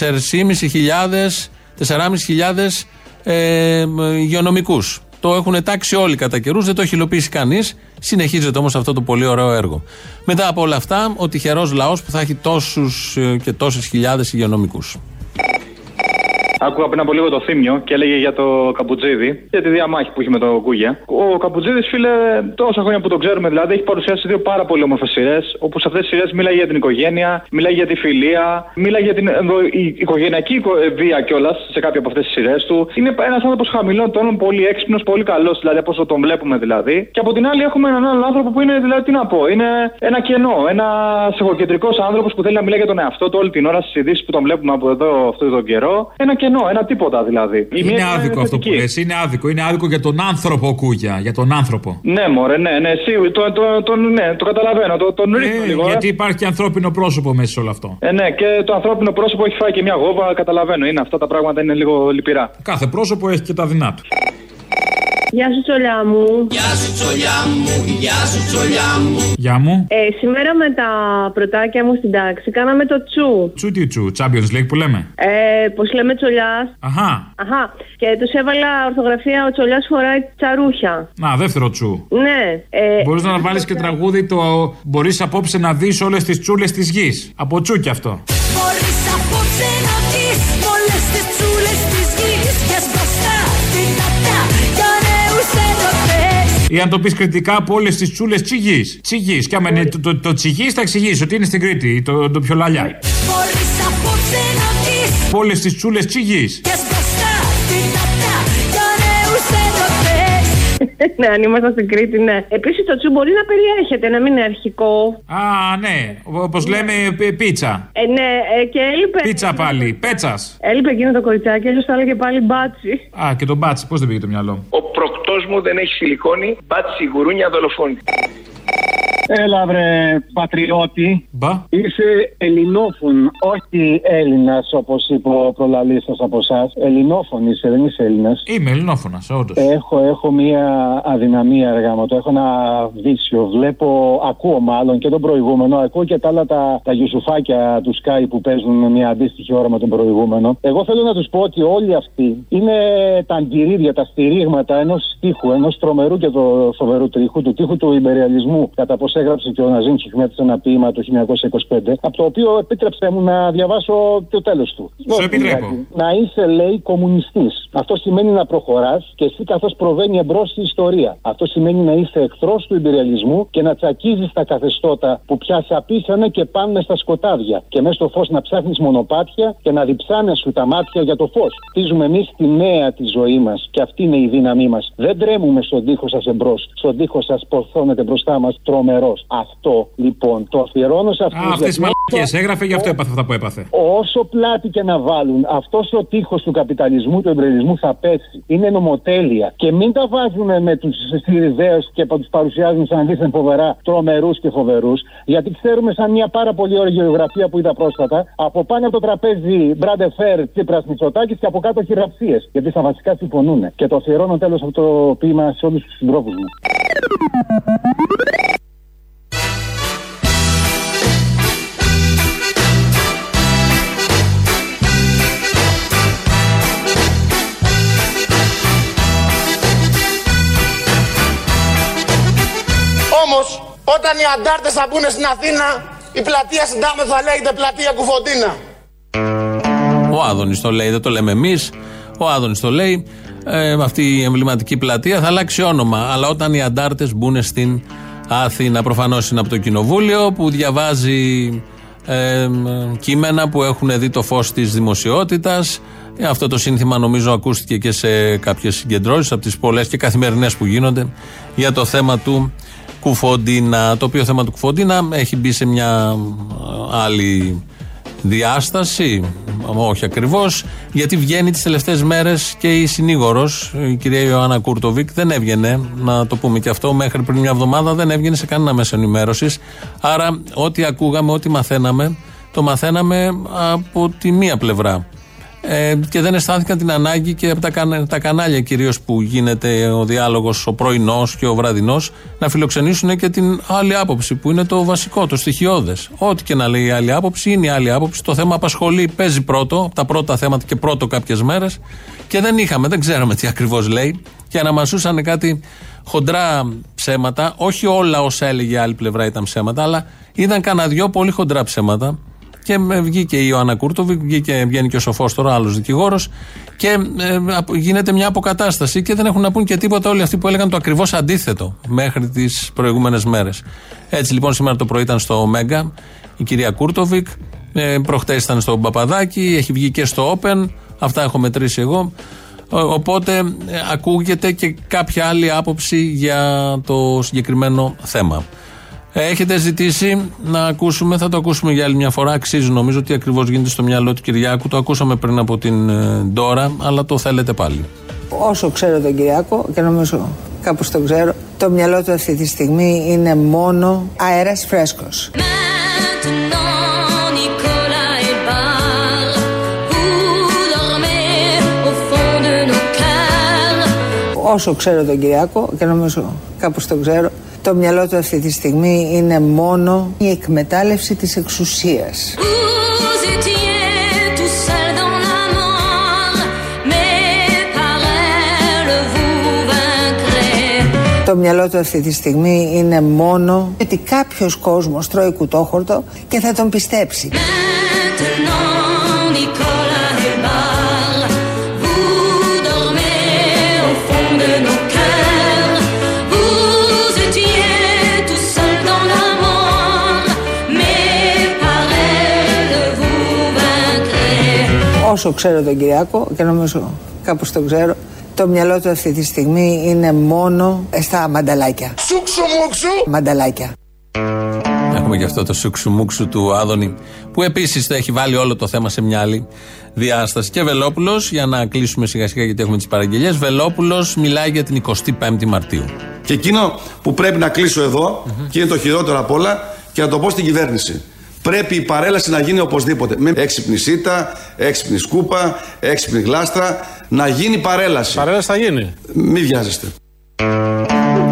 ε, υγειονομικούς. Το έχουν τάξει όλοι κατά καιρούς, δεν το έχει υλοποιήσει κανείς. Συνεχίζεται όμως αυτό το πολύ ωραίο έργο. Μετά από όλα αυτά, ο τυχερός λαός που θα έχει τόσους και τόσες χιλιάδες υγειονομικούς. Άκουγα πριν από λίγο το θύμιο και έλεγε για το Καπουτζίδη, για τη διαμάχη που είχε με το Κούγια. Ο Καπουτζίδη, φίλε, τόσα χρόνια που το ξέρουμε δηλαδή, έχει παρουσιάσει δύο πάρα πολύ όμορφες σειρές, όπου σε αυτές τις σειρές μιλάει για την οικογένεια, μιλάει για τη φιλία, μιλάει για την ενδο- η- οικογενειακή οικο- ε, βία κιόλας σε κάποια από αυτές τις σειρές του. Είναι ένας άνθρωπος χαμηλών τόνων, πολύ έξυπνος, πολύ καλός, δηλαδή από όσο τον βλέπουμε δηλαδή. Και από την άλλη έχουμε έναν άλλο άνθρωπο που είναι, δηλαδή, τι να πω, είναι ένα κενό, ένα εγωκεντρικό άνθρωπος που θέλει να μιλάει για τον εαυτό του όλη την ώρα στις ειδήσεις που τον βλέπουμε από εδώ αυτόν τον καιρό. Ένα κενό, ένα τίποτα δηλαδή. Η μία Είναι είναι άδικο αυτό που θετική. λες, είναι άδικο. Είναι άδικο για τον άνθρωπο Κούγια. Για τον άνθρωπο. Ναι, μωρέ, ναι, ναι, σίγουρα, το, το, το, ναι, το καταλαβαίνω, το, τον ρίχνω Ε, λίγο. ε. γιατί υπάρχει και ανθρώπινο πρόσωπο μέσα σε όλο αυτό. Ε, ναι, και το ανθρώπινο πρόσωπο έχει φάει και μια γόβα, καταλαβαίνω. Είναι αυτά τα πράγματα είναι λίγο λυπηρά. Κάθε πρόσωπο έχει και τα δεινά του. Γεια σου, τσολιά μου. Γεια σου τσολιά μου, γεια σου τσολιά μου. Γεια μου. Ε, σήμερα με τα πρωτάκια μου στην τάξη κάναμε το τσου. Τσου τι τσου, Champions League που λέμε. Ε, Πώς λέμε τσολιάς. Αχά. Αχά. Και τους έβαλα ορθογραφία ο τσολιάς φοράει τσαρούχια. Να, δεύτερο τσου. Ναι. Ε, Μπορείς να βάλεις και τραγούδι το Μπορείς απόψε να δεις όλες τις τσούλες της γης. Από τσου κι αυτό. Ή αν το πεις κριτικά από όλες τις τσούλες τσιγή. Τσιγή. Και άμα είναι το, το, το τσιγή, θα εξηγήσει ότι είναι στην Κρήτη, το, το πιο λαλιά. Μπορείς απόψε να δεις Από όλες τις τσούλες τσιγή. Και (laughs) ναι, αν ήμασταν στην Κρήτη, ναι. Επίσης το τσου μπορεί να περιέχεται, να μην είναι αρχικό. Α, ναι. Όπως λέμε, πι- πίτσα. Ε, ναι, ε, και έλειπε. Πίτσα πάλι. Πέτσας. Έλειπε εκείνο το κοριτσάκι, αλλιώς θα έλεγε πάλι μπάτσι. Α, και τον μπάτσι, πώς δεν πήγε το μυαλό; Μου. Ο προκτός μου δεν έχει σιλικόνη, μπάτσι γουρούνια δολοφόνη. Έλα βρε πατριώτη. Μπα. Είσαι ελληνόφων, όχι Έλληνας όπως είπε ο προλαλής από εσάς. Ελληνόφων είσαι, δεν είσαι Έλληνας. Είμαι ελληνόφωνας, όντως. Έχω, έχω μία αδυναμία αργά μου. Το έχω ένα βίσιο. Βλέπω, ακούω μάλλον και τον προηγούμενο. Ακούω και τα άλλα τα, τα γιουσουφάκια του Sky που παίζουν μια αντίστοιχη ώρα με τον προηγούμενο. Εγώ θέλω να τους πω ότι όλοι αυτοί είναι τα αγκυρίδια, τα στηρίγματα ενός τείχου, ενός τρομερού και το φοβερού τείχου, του τείχου του υπεριαλισμού, κατά πώ έγραψε και ο Ναζίν Χιχμέτ σε ένα ποίημα του 1925, από το οποίο επίτρεψε μου να διαβάσω το τέλος του. Σου επιτρέπω. Να είσαι, λέει, κομμουνιστής. Αυτό σημαίνει να προχωράς και εσύ καθώς προβαίνει εμπρός η ιστορία. Αυτό σημαίνει να είσαι εχθρός του υπεριαλισμού και να τσακίζεις τα καθεστώτα που πια σε απίσανε και πάνε στα σκοτάδια. Και μέσα στο φως να ψάχνεις μονοπάτια και να διψάνε σου τα μάτια για το φως. Χτίζουμε εμείς τη νέα τη ζωή μας και αυτή είναι η δύναμή μας. Δεν τρέμουμε στον τοίχο σας εμπρός. Στον τοίχο σας πορθώνεται μπροστά μας τρομερός. Αυτό λοιπόν το αφιερώνω σε αυτούς. Α, αυτές οι μαλακίες έγραφε, γι' αυτό έπαθε αυτά που έπαθε. Όσο πλάτη και να βάλουν, αυτό ο τείχος του καπιταλισμού, του εμπρελισμού θα πέσει. Είναι νομοτέλεια. Και μην τα βάζουν με τους Σιριζέου και τους παρουσιάζουν σαν δίθεν φοβερά τρομερούς και φοβερούς. Γιατί ξέρουμε, σαν μια πάρα πολύ ωραία γεωγραφία που είδα πρόσφατα, από πάνω από το τραπέζι Μπράντε Φέρ, Τσίπρα Μητσοτάκης και από κάτω χειραψίες. Γιατί στα βασικά συμφωνούν. Και το αφιερώνω τέλος αυτό το ποίημα σε όλους τους συντρόφους μου. Όταν οι αντάρτες θα μπουν στην Αθήνα, η πλατεία Συντάμε θα λέγεται πλατεία Κουφοντίνα. Ο Άδωνης το λέει, δεν το λέμε εμείς. Ο Άδωνης το λέει. Ε, αυτή η εμβληματική πλατεία θα αλλάξει όνομα. Αλλά όταν οι αντάρτες μπουν στην Αθήνα. Προφανώς είναι από το Κοινοβούλιο που διαβάζει ε, κείμενα που έχουν δει το φως της δημοσιότητας. Αυτό το σύνθημα νομίζω ακούστηκε και σε κάποιες συγκεντρώσεις από τις πολλές και καθημερινές που γίνονται για το θέμα του Κουφοντίνα. Το οποίο θέμα του Κουφοντίνα έχει μπει σε μια άλλη διάσταση, όχι ακριβώς, γιατί βγαίνει τις τελευταίες μέρες και η συνήγορος, η κυρία Ιωάννα Κούρτοβικ, δεν έβγαινε, να το πούμε και αυτό, μέχρι πριν μια εβδομάδα δεν έβγαινε σε κανένα μέσα ενημέρωσης. Άρα, ό,τι ακούγαμε, ό,τι μαθαίναμε, το μαθαίναμε από τη μία πλευρά. Ε, και δεν αισθάνθηκαν την ανάγκη και από τα, τα κανάλια κυρίως που γίνεται ο διάλογος ο πρωινός και ο βραδινός να φιλοξενήσουν και την άλλη άποψη που είναι το βασικό, το στοιχειώδες. Ό,τι και να λέει η άλλη άποψη είναι η άλλη άποψη. Το θέμα απασχολεί, παίζει πρώτο, τα πρώτα θέματα και πρώτο κάποιες μέρες και δεν είχαμε, δεν ξέραμε τι ακριβώς λέει και αναμασούσαν κάτι χοντρά ψέματα. Όχι όλα όσα έλεγε η άλλη πλευρά ήταν ψέματα, αλλά ήταν κανένα δυο πολύ χοντρά ψέματα και βγήκε η Ιωάννα Κούρτοβη, βγήκε, βγαίνει και ο Σοφός τώρα, άλλος δικηγόρος, και ε, γίνεται μια αποκατάσταση και δεν έχουν να πούν και τίποτα όλοι αυτοί που έλεγαν το ακριβώς αντίθετο μέχρι τις προηγούμενες μέρες. Έτσι λοιπόν σήμερα το πρωί ήταν στο Mega η κυρία Κούρτοβικ, ε, προχτές ήταν στο Παπαδάκι, έχει βγει και στο Open, αυτά έχω μετρήσει εγώ. Οπότε ε, ακούγεται και κάποια άλλη άποψη για το συγκεκριμένο θέμα. Έχετε ζητήσει να ακούσουμε, θα το ακούσουμε για άλλη μια φορά. Αξίζει νομίζω ότι ακριβώς γίνεται στο μυαλό του Κυριάκου. Το ακούσαμε πριν από την ε, Ντόρα, αλλά το θέλετε πάλι. Όσο ξέρω τον Κυριάκο και νομίζω κάπως τον ξέρω, το μυαλό του αυτή τη στιγμή είναι μόνο αέρας φρέσκος. Όσο ξέρω τον Κυριάκο και νομίζω κάπως τον ξέρω, το μυαλό του αυτή τη στιγμή είναι μόνο η εκμετάλλευση της εξουσίας. Το μυαλό του αυτή τη στιγμή είναι μόνο ότι κάποιος κόσμος τρώει κουτόχορτο και θα τον πιστέψει. Όσο ξέρω τον Κυριάκο και νομίζω κάπως τον ξέρω το μυαλό του αυτή τη στιγμή είναι μόνο στα μανταλάκια. Σούξου μουξου. Μανταλάκια. Έχουμε και αυτό το σουξουμούξου του Άδωνη, που επίσης το έχει βάλει όλο το θέμα σε μια άλλη διάσταση. Και Βελόπουλος, για να κλείσουμε σιγά σιγά γιατί έχουμε τις παραγγελίες, Βελόπουλος μιλάει για την 25η Μαρτίου. Και εκείνο που πρέπει να κλείσω εδώ, και είναι το χειρότερο απ' όλα, και να το πω στην κυβέρνηση. Πρέπει η παρέλαση να γίνει οπωσδήποτε. Με έξυπνη σίτα, έξυπνη σκούπα, έξυπνη γλάστρα. Να γίνει παρέλαση. Παρέλαση θα γίνει. Μην βιάζεστε.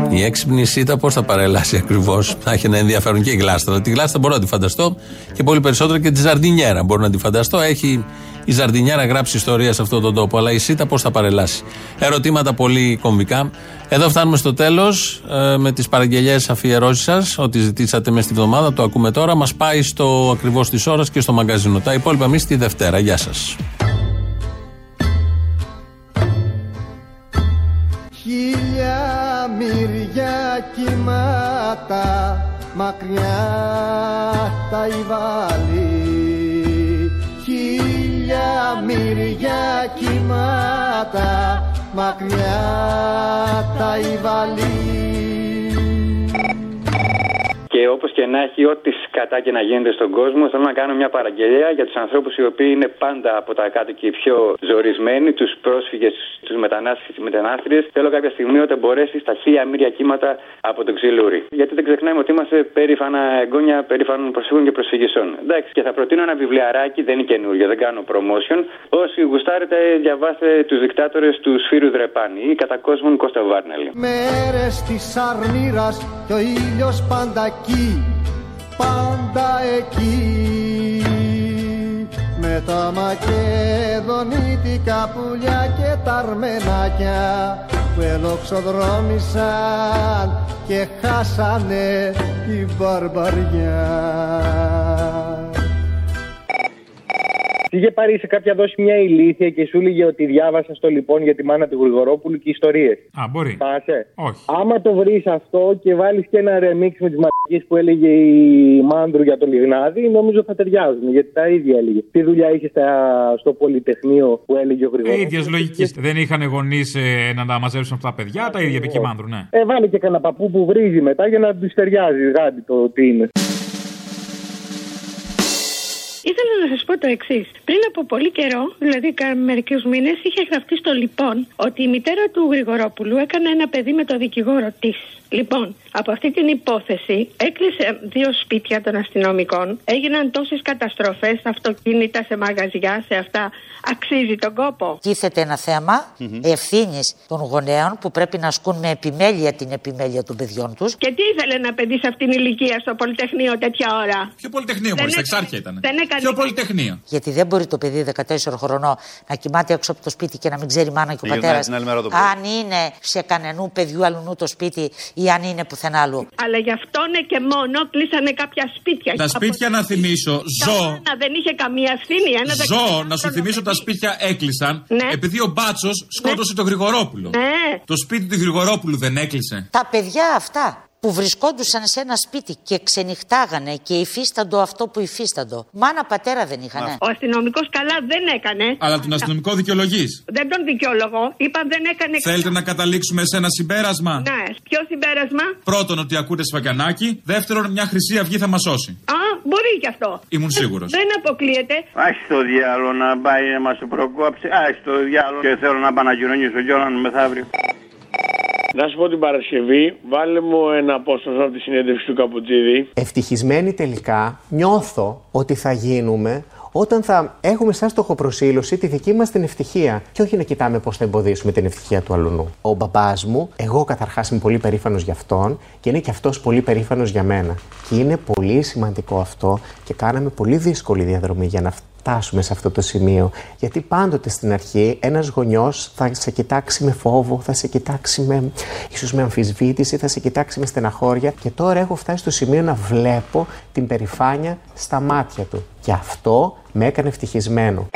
Η έξυπνη σίτα πώς θα παρελάσει ακριβώς; Θα έχει ένα ενδιαφέρον και η γλάστρα. Τη γλάστρα μπορώ να τη φανταστώ και πολύ περισσότερο και τη ζαρντινιέρα μπορώ να τη φανταστώ. Έχει η Ζαρντινιέρα γράψει ιστορία σε αυτόν τον τόπο. Αλλά η ΣΥΤΑ πώς θα παρελάσει. Ερωτήματα πολύ κομβικά. Εδώ φτάνουμε στο τέλος ε, με τις παραγγελίε αφιερώσεις σας. Ό,τι ζητήσατε μες στη βδομάδα, το ακούμε τώρα. Μας πάει στο ακριβώς της ώρας και στο μαγκαζίνο. Τα υπόλοιπα εμείς τη Δευτέρα. Γεια σας. Χίλια μυριά κύματα μακριά τα υβάλλει χίλια μυριά κύματα μακριά τα υβαλεί και όπως και να έχει, ό,τι σκατά και να γίνεται στον κόσμο, θέλω να κάνω μια παραγγελία για τους ανθρώπους οι οποίοι είναι πάντα από τα κάτω και οι πιο ζορισμένοι, τους πρόσφυγες, τους μετανάστες και τι μετανάστριες. Θέλω κάποια στιγμή όταν μπορέσει στα χίλια μύρια κύματα από τον ξυλούρι. Γιατί δεν ξεχνάμε ότι είμαστε περήφανα εγγόνια περήφανων προσφύγων και προσφυγισών. Εντάξει, και θα προτείνω ένα βιβλιαράκι, δεν είναι καινούριο, δεν κάνω promotion. Όσοι γουστάρετε, διαβάστε τους δικτάτορες του Σφύρου Δρεπάνη ή κατά κόσμον Κώστα Βάρνελη. Μέρες της αρνήρας και ο ήλιος πάντα εκεί, πάντα εκεί. Με τα μακεδονίτικα πουλιά και τα αρμενάκια που ελοξοδρόμησαν και χάσανε την μπαρμπαριά. Είχε πάρει σε κάποια δόση μια ηλίθεια και σου έλεγε ότι διάβασα στο λοιπόν για τη μάνα του Γρηγορόπουλου και ιστορίες. Α, μπορεί. Πάσε. Όχι. Άμα το βρεις αυτό και βάλεις και ένα remix με τις μαγικέ που έλεγε η Μάνδρου για το Λιγνάδι, νομίζω θα ταιριάζουν. Γιατί τα ίδια έλεγε. Τι δουλειά είχε στα- στο Πολυτεχνείο που έλεγε ο Ε, Γρηγορόπουλος; ίδια λογική. Δεν είχαν γονείς να τα μαζέψουν αυτά τα παιδιά, τα ίδια επί μάνδρου, ναι. Ε, βάλε και κανένα παππού που βρίζει μετά για να τους ταιριάζει γάντι το τι είναι. Ήθελα να σας πω το εξής. Πριν από πολύ καιρό, δηλαδή μερικούς μήνες, είχε γραφτεί στο λοιπόν ότι η μητέρα του Γρηγορόπουλου έκανε ένα παιδί με το δικηγόρο της. Λοιπόν, από αυτή την υπόθεση έκλεισε δύο σπίτια των αστυνομικών. Έγιναν τόσες καταστροφές, αυτοκίνητα σε μαγαζιά, σε αυτά. Αξίζει τον κόπο. Τίθεται ένα θέμα ευθύνης των γονέων που πρέπει να ασκούν με επιμέλεια την επιμέλεια των παιδιών τους. Και τι ήθελε ένα παιδί σε αυτήν την ηλικία στο Πολυτεχνείο τέτοια ώρα; Ποιο πολυτεχνείο, Δεν μόλις, τα έκανε- εξάρχεια ήταν. δεν έκανε- Ποιο πολυτεχνείο. Γιατί δεν μπορεί το παιδί 14 χρονών να κοιμάται έξω από το σπίτι και να μην ξέρει η μάνα και ο Γυρνάει πατέρας. την άλλη μέρα το πρωί. Αν είναι σε κανενού παιδιού αλλού το σπίτι ή αν είναι πουθενά αλλού. Αλλά γι' αυτό ναι και μόνο κλείσανε κάποια σπίτια. Τα σπίτια να θυμίσω, ζω. Κανένα δεν είχε καμία ευθύνη. Ένα Ζω, δεκαετία να σου χρόνο θυμίσω τα παιδί. σπίτια έκλεισαν Ναι. επειδή ο Μπάτσος σκότωσε τον Γρηγορόπουλο. Ναι. Το σπίτι του Γρηγορόπουλου δεν έκλεισε. Τα παιδιά αυτά που βρισκόντουσαν σε ένα σπίτι και ξενυχτάγανε και υφίσταντο αυτό που υφίσταντο. Μάνα πατέρα δεν είχαν. Ο αστυνομικός καλά δεν έκανε. Αλλά τον αστυνομικό δικαιολογείς. Δεν τον δικαιολογώ. Είπαν δεν έκανε. Θέλετε να καταλήξουμε σε ένα συμπέρασμα; Ναι. Ποιο συμπέρασμα; Πρώτον, ότι ακούτε σφαγκανάκι. Δεύτερον, μια χρυσή αυγή θα μας σώσει. Α, μπορεί κι αυτό. Ήμουν σίγουρος. Δεν αποκλείεται. Άχι το διάλογο να πάει να μας το προκόψει. Άχι το διάλογο και θέλω να πάω να κοινωνήσω κιόλαν μεθαύριο. Να σου πω την Παρασκευή, βάλε μου ένα απόστασμα από τη συνέντευξη του Καπουτζίδη. Ευτυχισμένοι τελικά νιώθω ότι θα γίνουμε όταν θα έχουμε σαν στοχοπροσήλωση τη δική μας την ευτυχία. Και όχι να κοιτάμε πώς θα εμποδίσουμε την ευτυχία του αλουνού. Ο μπαμπάς μου, εγώ καταρχάς είμαι πολύ περήφανος για αυτόν και είναι και αυτός πολύ περήφανος για μένα. Και είναι πολύ σημαντικό αυτό και κάναμε πολύ δύσκολη διαδρομή για να φτάσουμε σε αυτό το σημείο. Γιατί πάντοτε στην αρχή ένας γονιός θα σε κοιτάξει με φόβο, θα σε κοιτάξει με, ίσως με αμφισβήτηση, θα σε κοιτάξει με στεναχώρια και τώρα έχω φτάσει στο σημείο να βλέπω την περηφάνεια στα μάτια του. Και αυτό με έκανε ευτυχισμένο.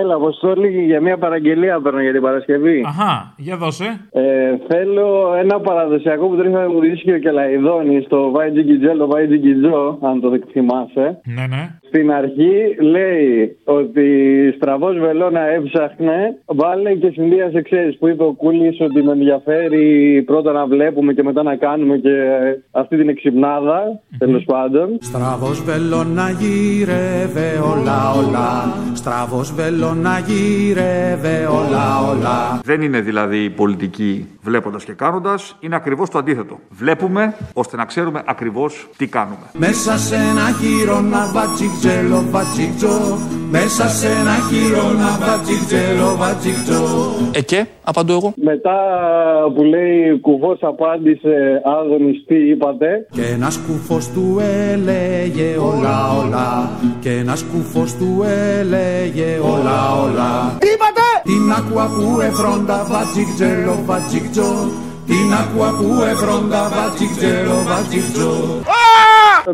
Έλα, Αποστόλη, για μια παραγγελία παίρνω για την Παρασκευή. Αχά, για δώσε. Ε, θέλω ένα παραδοσιακό που τρίχα μου δίσκει ο Κελαϊδόνης στο Βάι Τζιγκιτζέλ, το Βάι Τζιγκιτζό, αν το θυμάσαι. Ναι, ναι. Στην αρχή λέει ότι στραβός βελόνα έψαχνε, βάλε και συνδύασε, ξέρεις, που είπε ο Κούλης ότι με ενδιαφέρει πρώτα να βλέπουμε και μετά να κάνουμε και αυτή την εξυπνάδα, τέλος πάντων. Στραβός βελόνα γύρευε όλα όλα Στραβός βελόνα γύρευε όλα όλα Δεν είναι δηλαδή η πολιτική βλέποντας και κάνοντας, είναι ακριβώς το αντίθετο. Βλέπουμε ώστε να ξέρουμε ακριβώς τι κάνουμε. Μέσα σε ένα χείρονα βατσικτζέλο βατσικτζό Μέσα σε ένα χείρονα βατσικτζέλο βατσικτζό Ε και, απαντώ εγώ. Μετά που λέει κουβό απάντησε Άδωνη, τι είπατε. Και ένας κουφός του έλεγε όλα όλα Και ένας κουφός του έλεγε όλα όλα Τι είπατε! Την άκουα που εφρόντα βατσικτζέλο βατσικτζό Την άκουα που εφρόντα βατσικτζέλο βατσικτζό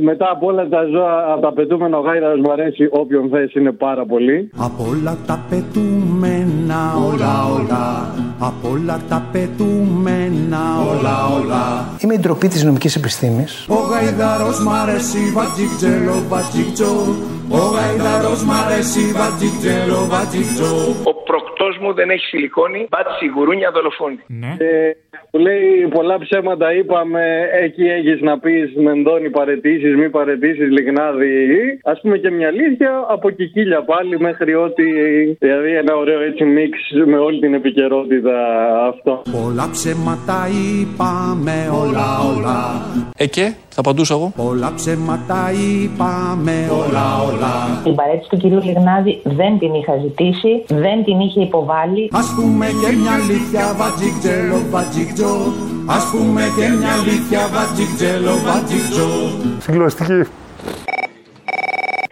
Μετά από όλα τα ζώα, από τα πετούμενα ο Γάιδαρος μου αρέσει όποιον θες είναι πάρα πολύ. Απ' όλα τα πετούμενα όλα όλα Απ' όλα τα πετούμενα όλα όλα Είμαι η ντροπή της νομικής επιστήμης. Ο γαϊδαρός μ' αρέσει βατζικτζέλο βατζικτζό Ο γαϊδαρός μ' αρέσει βατζικτζέλο βατζικτζό Ο προκτός μου δεν έχει σιλικόνη, μπάτσι γουρούνια δολοφόνη. Ναι. Ε, που λέει πολλά ψέματα είπαμε, εκεί έχεις να πεις μενδώνει παρετήσεις, μη παρετήσεις, λιγνάδι. Ας πούμε και μια αλήθεια, από κικίλια πάλι μέχρι ότι, δηλαδή ένα ωραίο έτσι μίξ με όλη την επικαιρότητα αυτό. Πολλά ψέματα είπαμε όλα όλα Ε και, θα απαντούσα εγώ. Πολλά ψέματα είπαμε όλα όλα Την παρέτηση του κυρίου Λιγνάδη δεν την είχα ζητήσει, δεν την είχε υποβάλει. Ας πούμε και μια αλήθεια βατζικτζέλο βατζικτζό Ας πούμε και μια αλήθεια βατζικτζέλο βατζικτζό Συγκλωστική.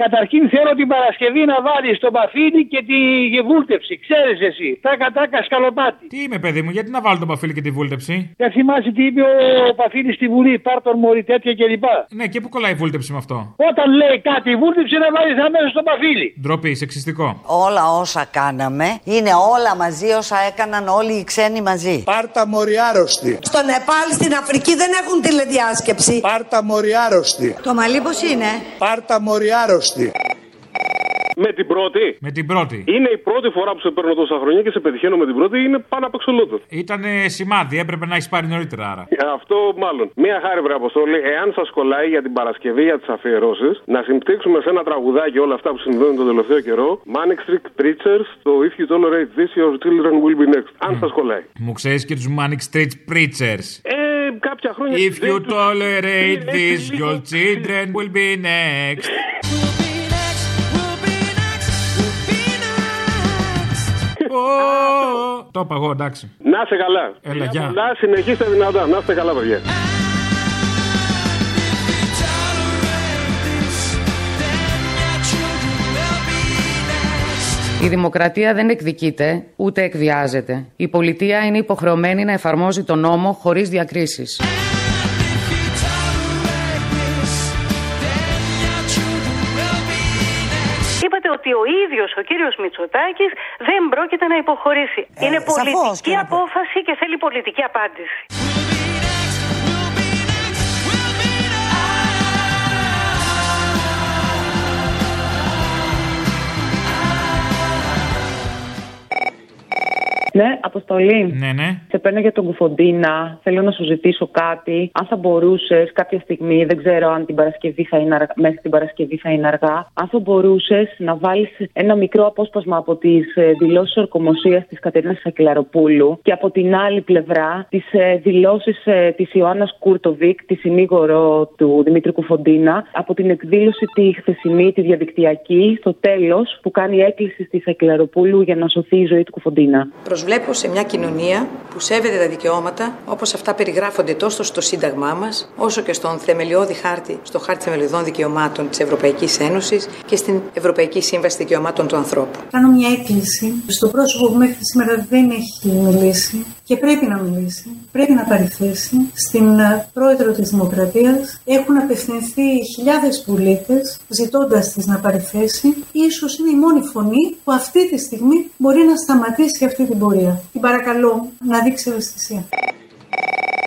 Καταρχήν θέλω την Παρασκευή να βάλεις τον Παφίλη και τη βούλτεψη. Ξέρεις εσύ. Τάκα τάκα σκαλοπάτι. Τι είμαι, παιδί μου, γιατί να βάλω τον παφίλι και τη βούλτεψη; Δεν θυμάσαι τι είπε ο Παφίλης στη Βουλή. Πάρ τον μωρή τέτοια κλπ. Ναι, και πού κολλάει η βούλτεψη με αυτό; Όταν λέει κάτι η βούλτεψη να βάλεις αμέσως τον Παφίλη. Ντροπή, σεξιστικό. Όλα όσα κάναμε είναι όλα μαζί όσα έκαναν όλοι οι ξένοι μαζί. Πάρτα μοριάρωστη. Στο Νεπάλ, στην Αφρική δεν έχουν τηλεδιάσκεψη. Πάρτα μοριάρωστη. Το μαλλί πώς είναι; Πάρτα μοριάρωστη. Με την πρώτη. Με την πρώτη. Είναι η πρώτη φορά που σε παίρνω τόσα χρόνια και σε πετυχαίνω με την πρώτη. Είναι πάνω από εξολότο. Ήταν σημάδι, έπρεπε να έχει πάρει νωρίτερα άρα. Αυτό μάλλον. Μία χάρη, βρε Αποστόλη, εάν σα κολλάει για την Παρασκευή για τι αφιερώσει, να συμπτύξουμε σε ένα τραγουδάκι όλα αυτά που συμβαίνουν τον τελευταίο καιρό. Manic Street Preachers, το If you tolerate this, your children will be next. Αν σα κολλάει. Μου ξέρει και του Manic Street Preachers. Ε, κάποια χρόνια. If you tolerate this, your children will be next. Το είπα εγώ, εντάξει. Να είστε καλά. Έλα, γεια. Πολλά, συνεχίστε δυνατά. Να είστε καλά, παιδιά. Η δημοκρατία δεν εκδικείται, ούτε εκβιάζεται. Η πολιτεία είναι υποχρεωμένη να εφαρμόζει τον νόμο χωρίς διακρίσεις. Ο ίδιο ο κύριος Μητσοτάκης δεν πρόκειται να υποχωρήσει. Είναι σαφώς πολιτική και να πω. απόφαση και θέλει πολιτική απάντηση. Ναι, Αποστολή. Ναι, ναι. Σε παίρνω για τον Κουφοντίνα. Θέλω να σου ζητήσω κάτι. Αν θα μπορούσες κάποια στιγμή, δεν ξέρω αν την Παρασκευή θα είναι αργά, μέχρι την Παρασκευή θα είναι αργά, αν θα μπορούσες να βάλεις ένα μικρό απόσπασμα από τις δηλώσεις ορκωμοσίας της Κατερίνας Σακελλαροπούλου και από την άλλη πλευρά τις δηλώσεις της Ιωάννας Κούρτοβικ, τη συνήγορο του Δημήτρη Κουφοντίνα, από την εκδήλωση τη χθεσινή, τη διαδικτυακή, στο τέλος που κάνει έκκληση στη Σακελλαροπούλου για να σωθεί η ζωή του Κουφοντίνα. Προσβλέπω σε μια κοινωνία που σέβεται τα δικαιώματα όπως αυτά περιγράφονται τόσο στο Σύνταγμά μας, όσο και στον θεμελιώδη χάρτη, στο χάρτη θεμελιωδών δικαιωμάτων της Ευρωπαϊκής Ένωσης και στην Ευρωπαϊκή Σύμβαση Δικαιωμάτων του Ανθρώπου. Κάνω μια έκκληση στο πρόσωπο που μέχρι σήμερα δεν έχει μιλήσει και πρέπει να μιλήσει, πρέπει να παρηθέσει στην ε, πρόεδρο της Δημοκρατίας. Έχουν απευθυνθεί χιλιάδες πολίτες ζητώντας της να παρηθέσει. Ίσως είναι η μόνη φωνή που αυτή τη στιγμή μπορεί να σταματήσει αυτή την πορεία. Την παρακαλώ να δείξει ευαισθησία.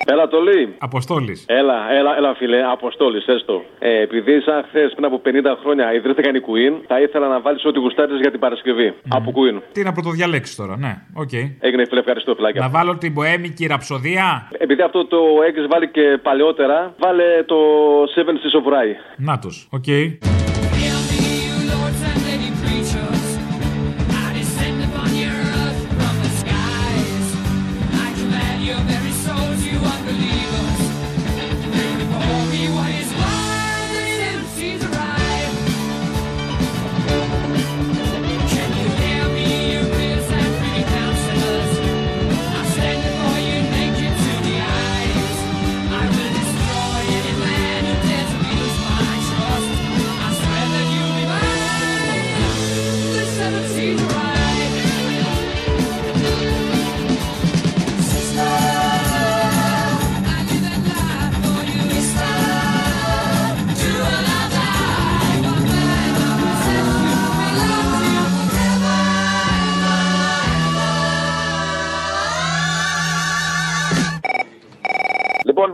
Έλα, Τολί. Αποστόλης. Έλα, έλα, έλα, φίλε, Αποστόλης, έστω. Ε, επειδή σαν χθες πριν από 50 χρόνια ιδρύθηκαν οι Queen, θα ήθελα να βάλεις ό,τι γουστάρεις για την Παρασκευή. Από Queen. Τι να πρωτοδιαλέξεις τώρα, ναι, οκ. Έγινε, φίλε, ευχαριστώ, φιλάκια. Να βάλω την μποέμικη ραψωδία. Επειδή αυτό το έχεις βάλει και παλαιότερα, βάλε το Seven Seas of Rhye. Να τους, οκ. Λοιπόν,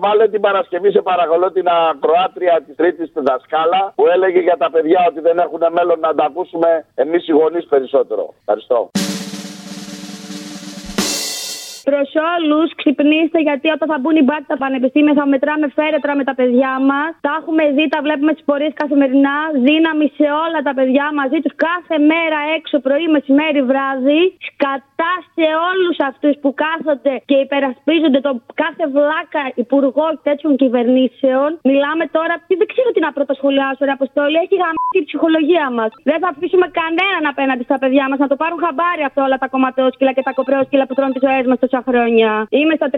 βάλε την Παρασκευή σε παρακαλώ την ακροάτρια της Τρίτης δασκάλα που έλεγε για τα παιδιά ότι δεν έχουν μέλλον να τα ακούσουμε εμείς οι γονείς περισσότερο. Ευχαριστώ. Προς όλους, ξυπνήστε γιατί όταν θα μπουν οι μπάτοι στα πανεπιστήμια θα μετράμε φέρετρα με τα παιδιά μας. Τα έχουμε δει, τα βλέπουμε στις πορείες καθημερινά. Δύναμη σε όλα τα παιδιά μαζί τους κάθε μέρα έξω, πρωί, μεσημέρι, βράδυ. Σκατά σε όλους αυτούς που κάθονται και υπερασπίζονται τον κάθε βλάκα υπουργό τέτοιων κυβερνήσεων. Μιλάμε τώρα, δεν ξέρω τι να πρωτοσχολιάσω, ρε Αποστόλη. Έχει γαμίσει η ψυχολογία μας. Δεν θα αφήσουμε κανέναν απέναντι στα παιδιά μας να το πάρουν χαμπάρι αυτό όλα τα κομματόσκυλα και τα κοπρόσκυλα που τρώνε τις ζωές μας τόσα τόσα χρόνια. Είμαι στα 37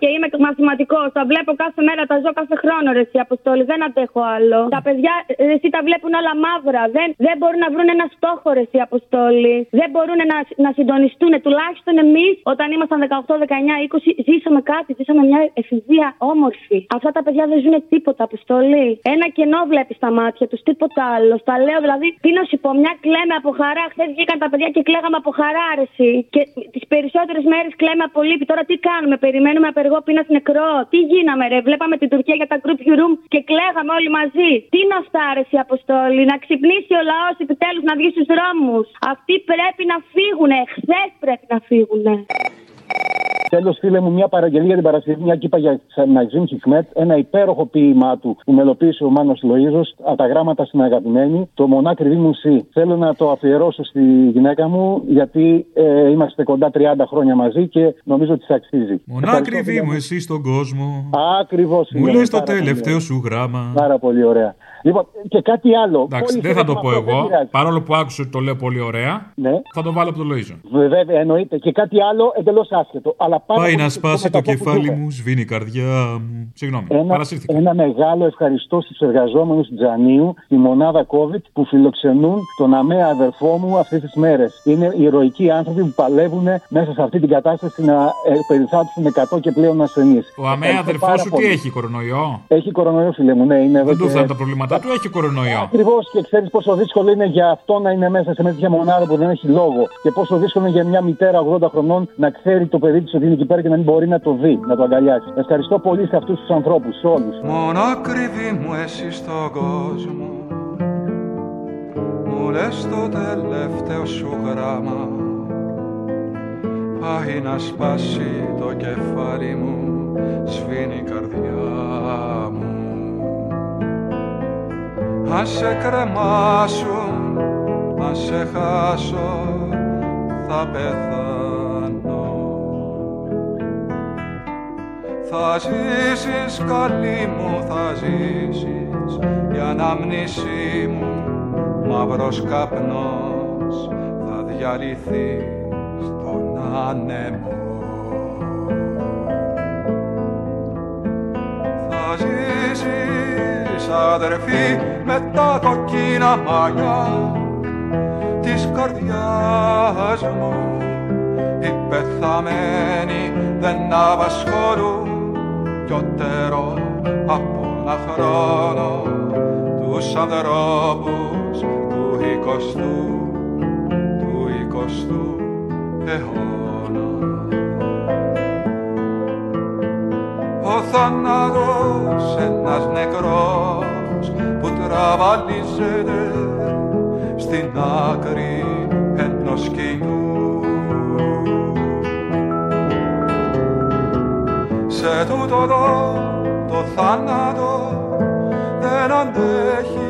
και είμαι μαθηματικός. Τα βλέπω κάθε μέρα, τα ζω κάθε χρόνο, ρε εσύ Αποστόλη. Δεν αντέχω άλλο. Τα παιδιά, ρε, εσύ τα βλέπουν όλα μαύρα. Δεν, δεν μπορούν να βρουν ένα στόχο, ρε εσύ Αποστόλη. Δεν μπορούν να, να συντονιστούν. Τουλάχιστον εμείς, όταν ήμασταν 18, 19, 20, ζήσαμε κάτι. Ζήσαμε μια εφηβεία όμορφη. Αυτά τα παιδιά δεν ζουν τίποτα, Αποστόλη. Ένα κενό βλέπεις στα μάτια τους, τίποτα άλλο. Τα λέω δηλαδή, τι να σου πω, μια κλαίμε από χαρά. Χθες βγήκαν τα παιδιά και κλαίγαμε από χαρά, ρε εσύ. Και τις περισσότερες μέρες κλαίμε από λύπη. Τώρα τι κάνουμε, περιμένουμε απεργό πείνας νεκρό. Τι γίναμε, ρε. Βλέπαμε την Τουρκία για τα group room και κλαίγαμε όλοι μαζί. Τι να φτάρεσει, Αποστόλη, να ξυπνήσει ο λαός επιτέλους να βγει στους δρόμους. Αυτοί πρέπει να φύγουν. Χθες πρέπει να φύγουν. Τέλος, φίλε μου, μια παραγγελία για την Παρασκευή, μια κύπα για Ναζίμ Χικμέτ, ένα υπέροχο ποίημά του που μελοποίησε ο Μάνος Λοίζος, από τα γράμματα στην αγαπημένη, το μονάκριβή μου σύ. Θέλω να το αφιερώσω στη γυναίκα μου, γιατί ε, είμαστε κοντά 30 χρόνια μαζί και νομίζω ότι τη αξίζει. Μονάκριβή μου, εσύ στον κόσμο. Ακριβώς. Μου λες το τελευταίο σου γράμμα. Πάρα πολύ ωραία. Λοιπόν, και κάτι άλλο. Εντάξει, δεν θα το πω εγώ. Παρόλο που άκουσα ότι το λέω πολύ ωραία, ναι. θα το βάλω από το Λοίζο. Βέβαια, εννοείται. Και κάτι άλλο εντελώς άσχετο. Αλλά πάρα Πάει πολύ να σημαντικό σπάσει με το τα κεφάλι που μου, σβήνει η καρδιά μου. Συγγνώμη, Ένα, παρασύρθηκα. ένα μεγάλο ευχαριστώ στους εργαζόμενους Τζανίου, τη μονάδα COVID που φιλοξενούν τον αμαία αδερφό μου αυτές τις μέρες. Είναι ηρωικοί άνθρωποι που παλεύουν μέσα σε αυτή την κατάσταση να ε, περιθάλψουν 100 και πλέον ασθενείς. Ο αμαία αδερφός σου τι έχει, κορονοϊό; Έχει κορονοϊό, φίλε μου, ναι, είναι εδώ. Δεν του φτάνουν τα προβλήματά του, έχει κορονοϊό. Ακριβώς και ξέρεις πόσο δύσκολο είναι για αυτό να είναι μέσα σε μια τέτοια μονάδα που δεν έχει λόγο. Και πόσο δύσκολο είναι για μια μητέρα 80 χρονών να ξέρει το παιδί της ότι είναι εκεί πέρα και να μην μπορεί να το δει, να το αγκαλιάσει. Ευχαριστώ πολύ σε αυτούς τους ανθρώπους, σε όλους. Μόνο ακριβή μου εσύ στον κόσμο Μου λες το τελευταίο σου γράμμα Πάει να σπάσει το κεφάλι μου Σβήνει η καρδιά μου Αν σε κρεμάσουν, αν σε χάσω Θα πεθάνω. Θα ζήσεις καλή μου θα ζήσεις Η αναμνήσή μου μαύρος καπνός Θα διαλυθείς στον άνεμο αδερφή με τα κοκκίνα μαλλιά Της καρδιάς μου οι πεθαμένοι δεν απασχολούν πιότερο από ένα χρόνο τους ανθρώπους του εικοστού, του εικοστού αιώνα. Θάνατος ένας νεκρός που τραβαλίζεται στην άκρη ενός κοινού σε τούτο εδώ το θάνατο δεν αντέχει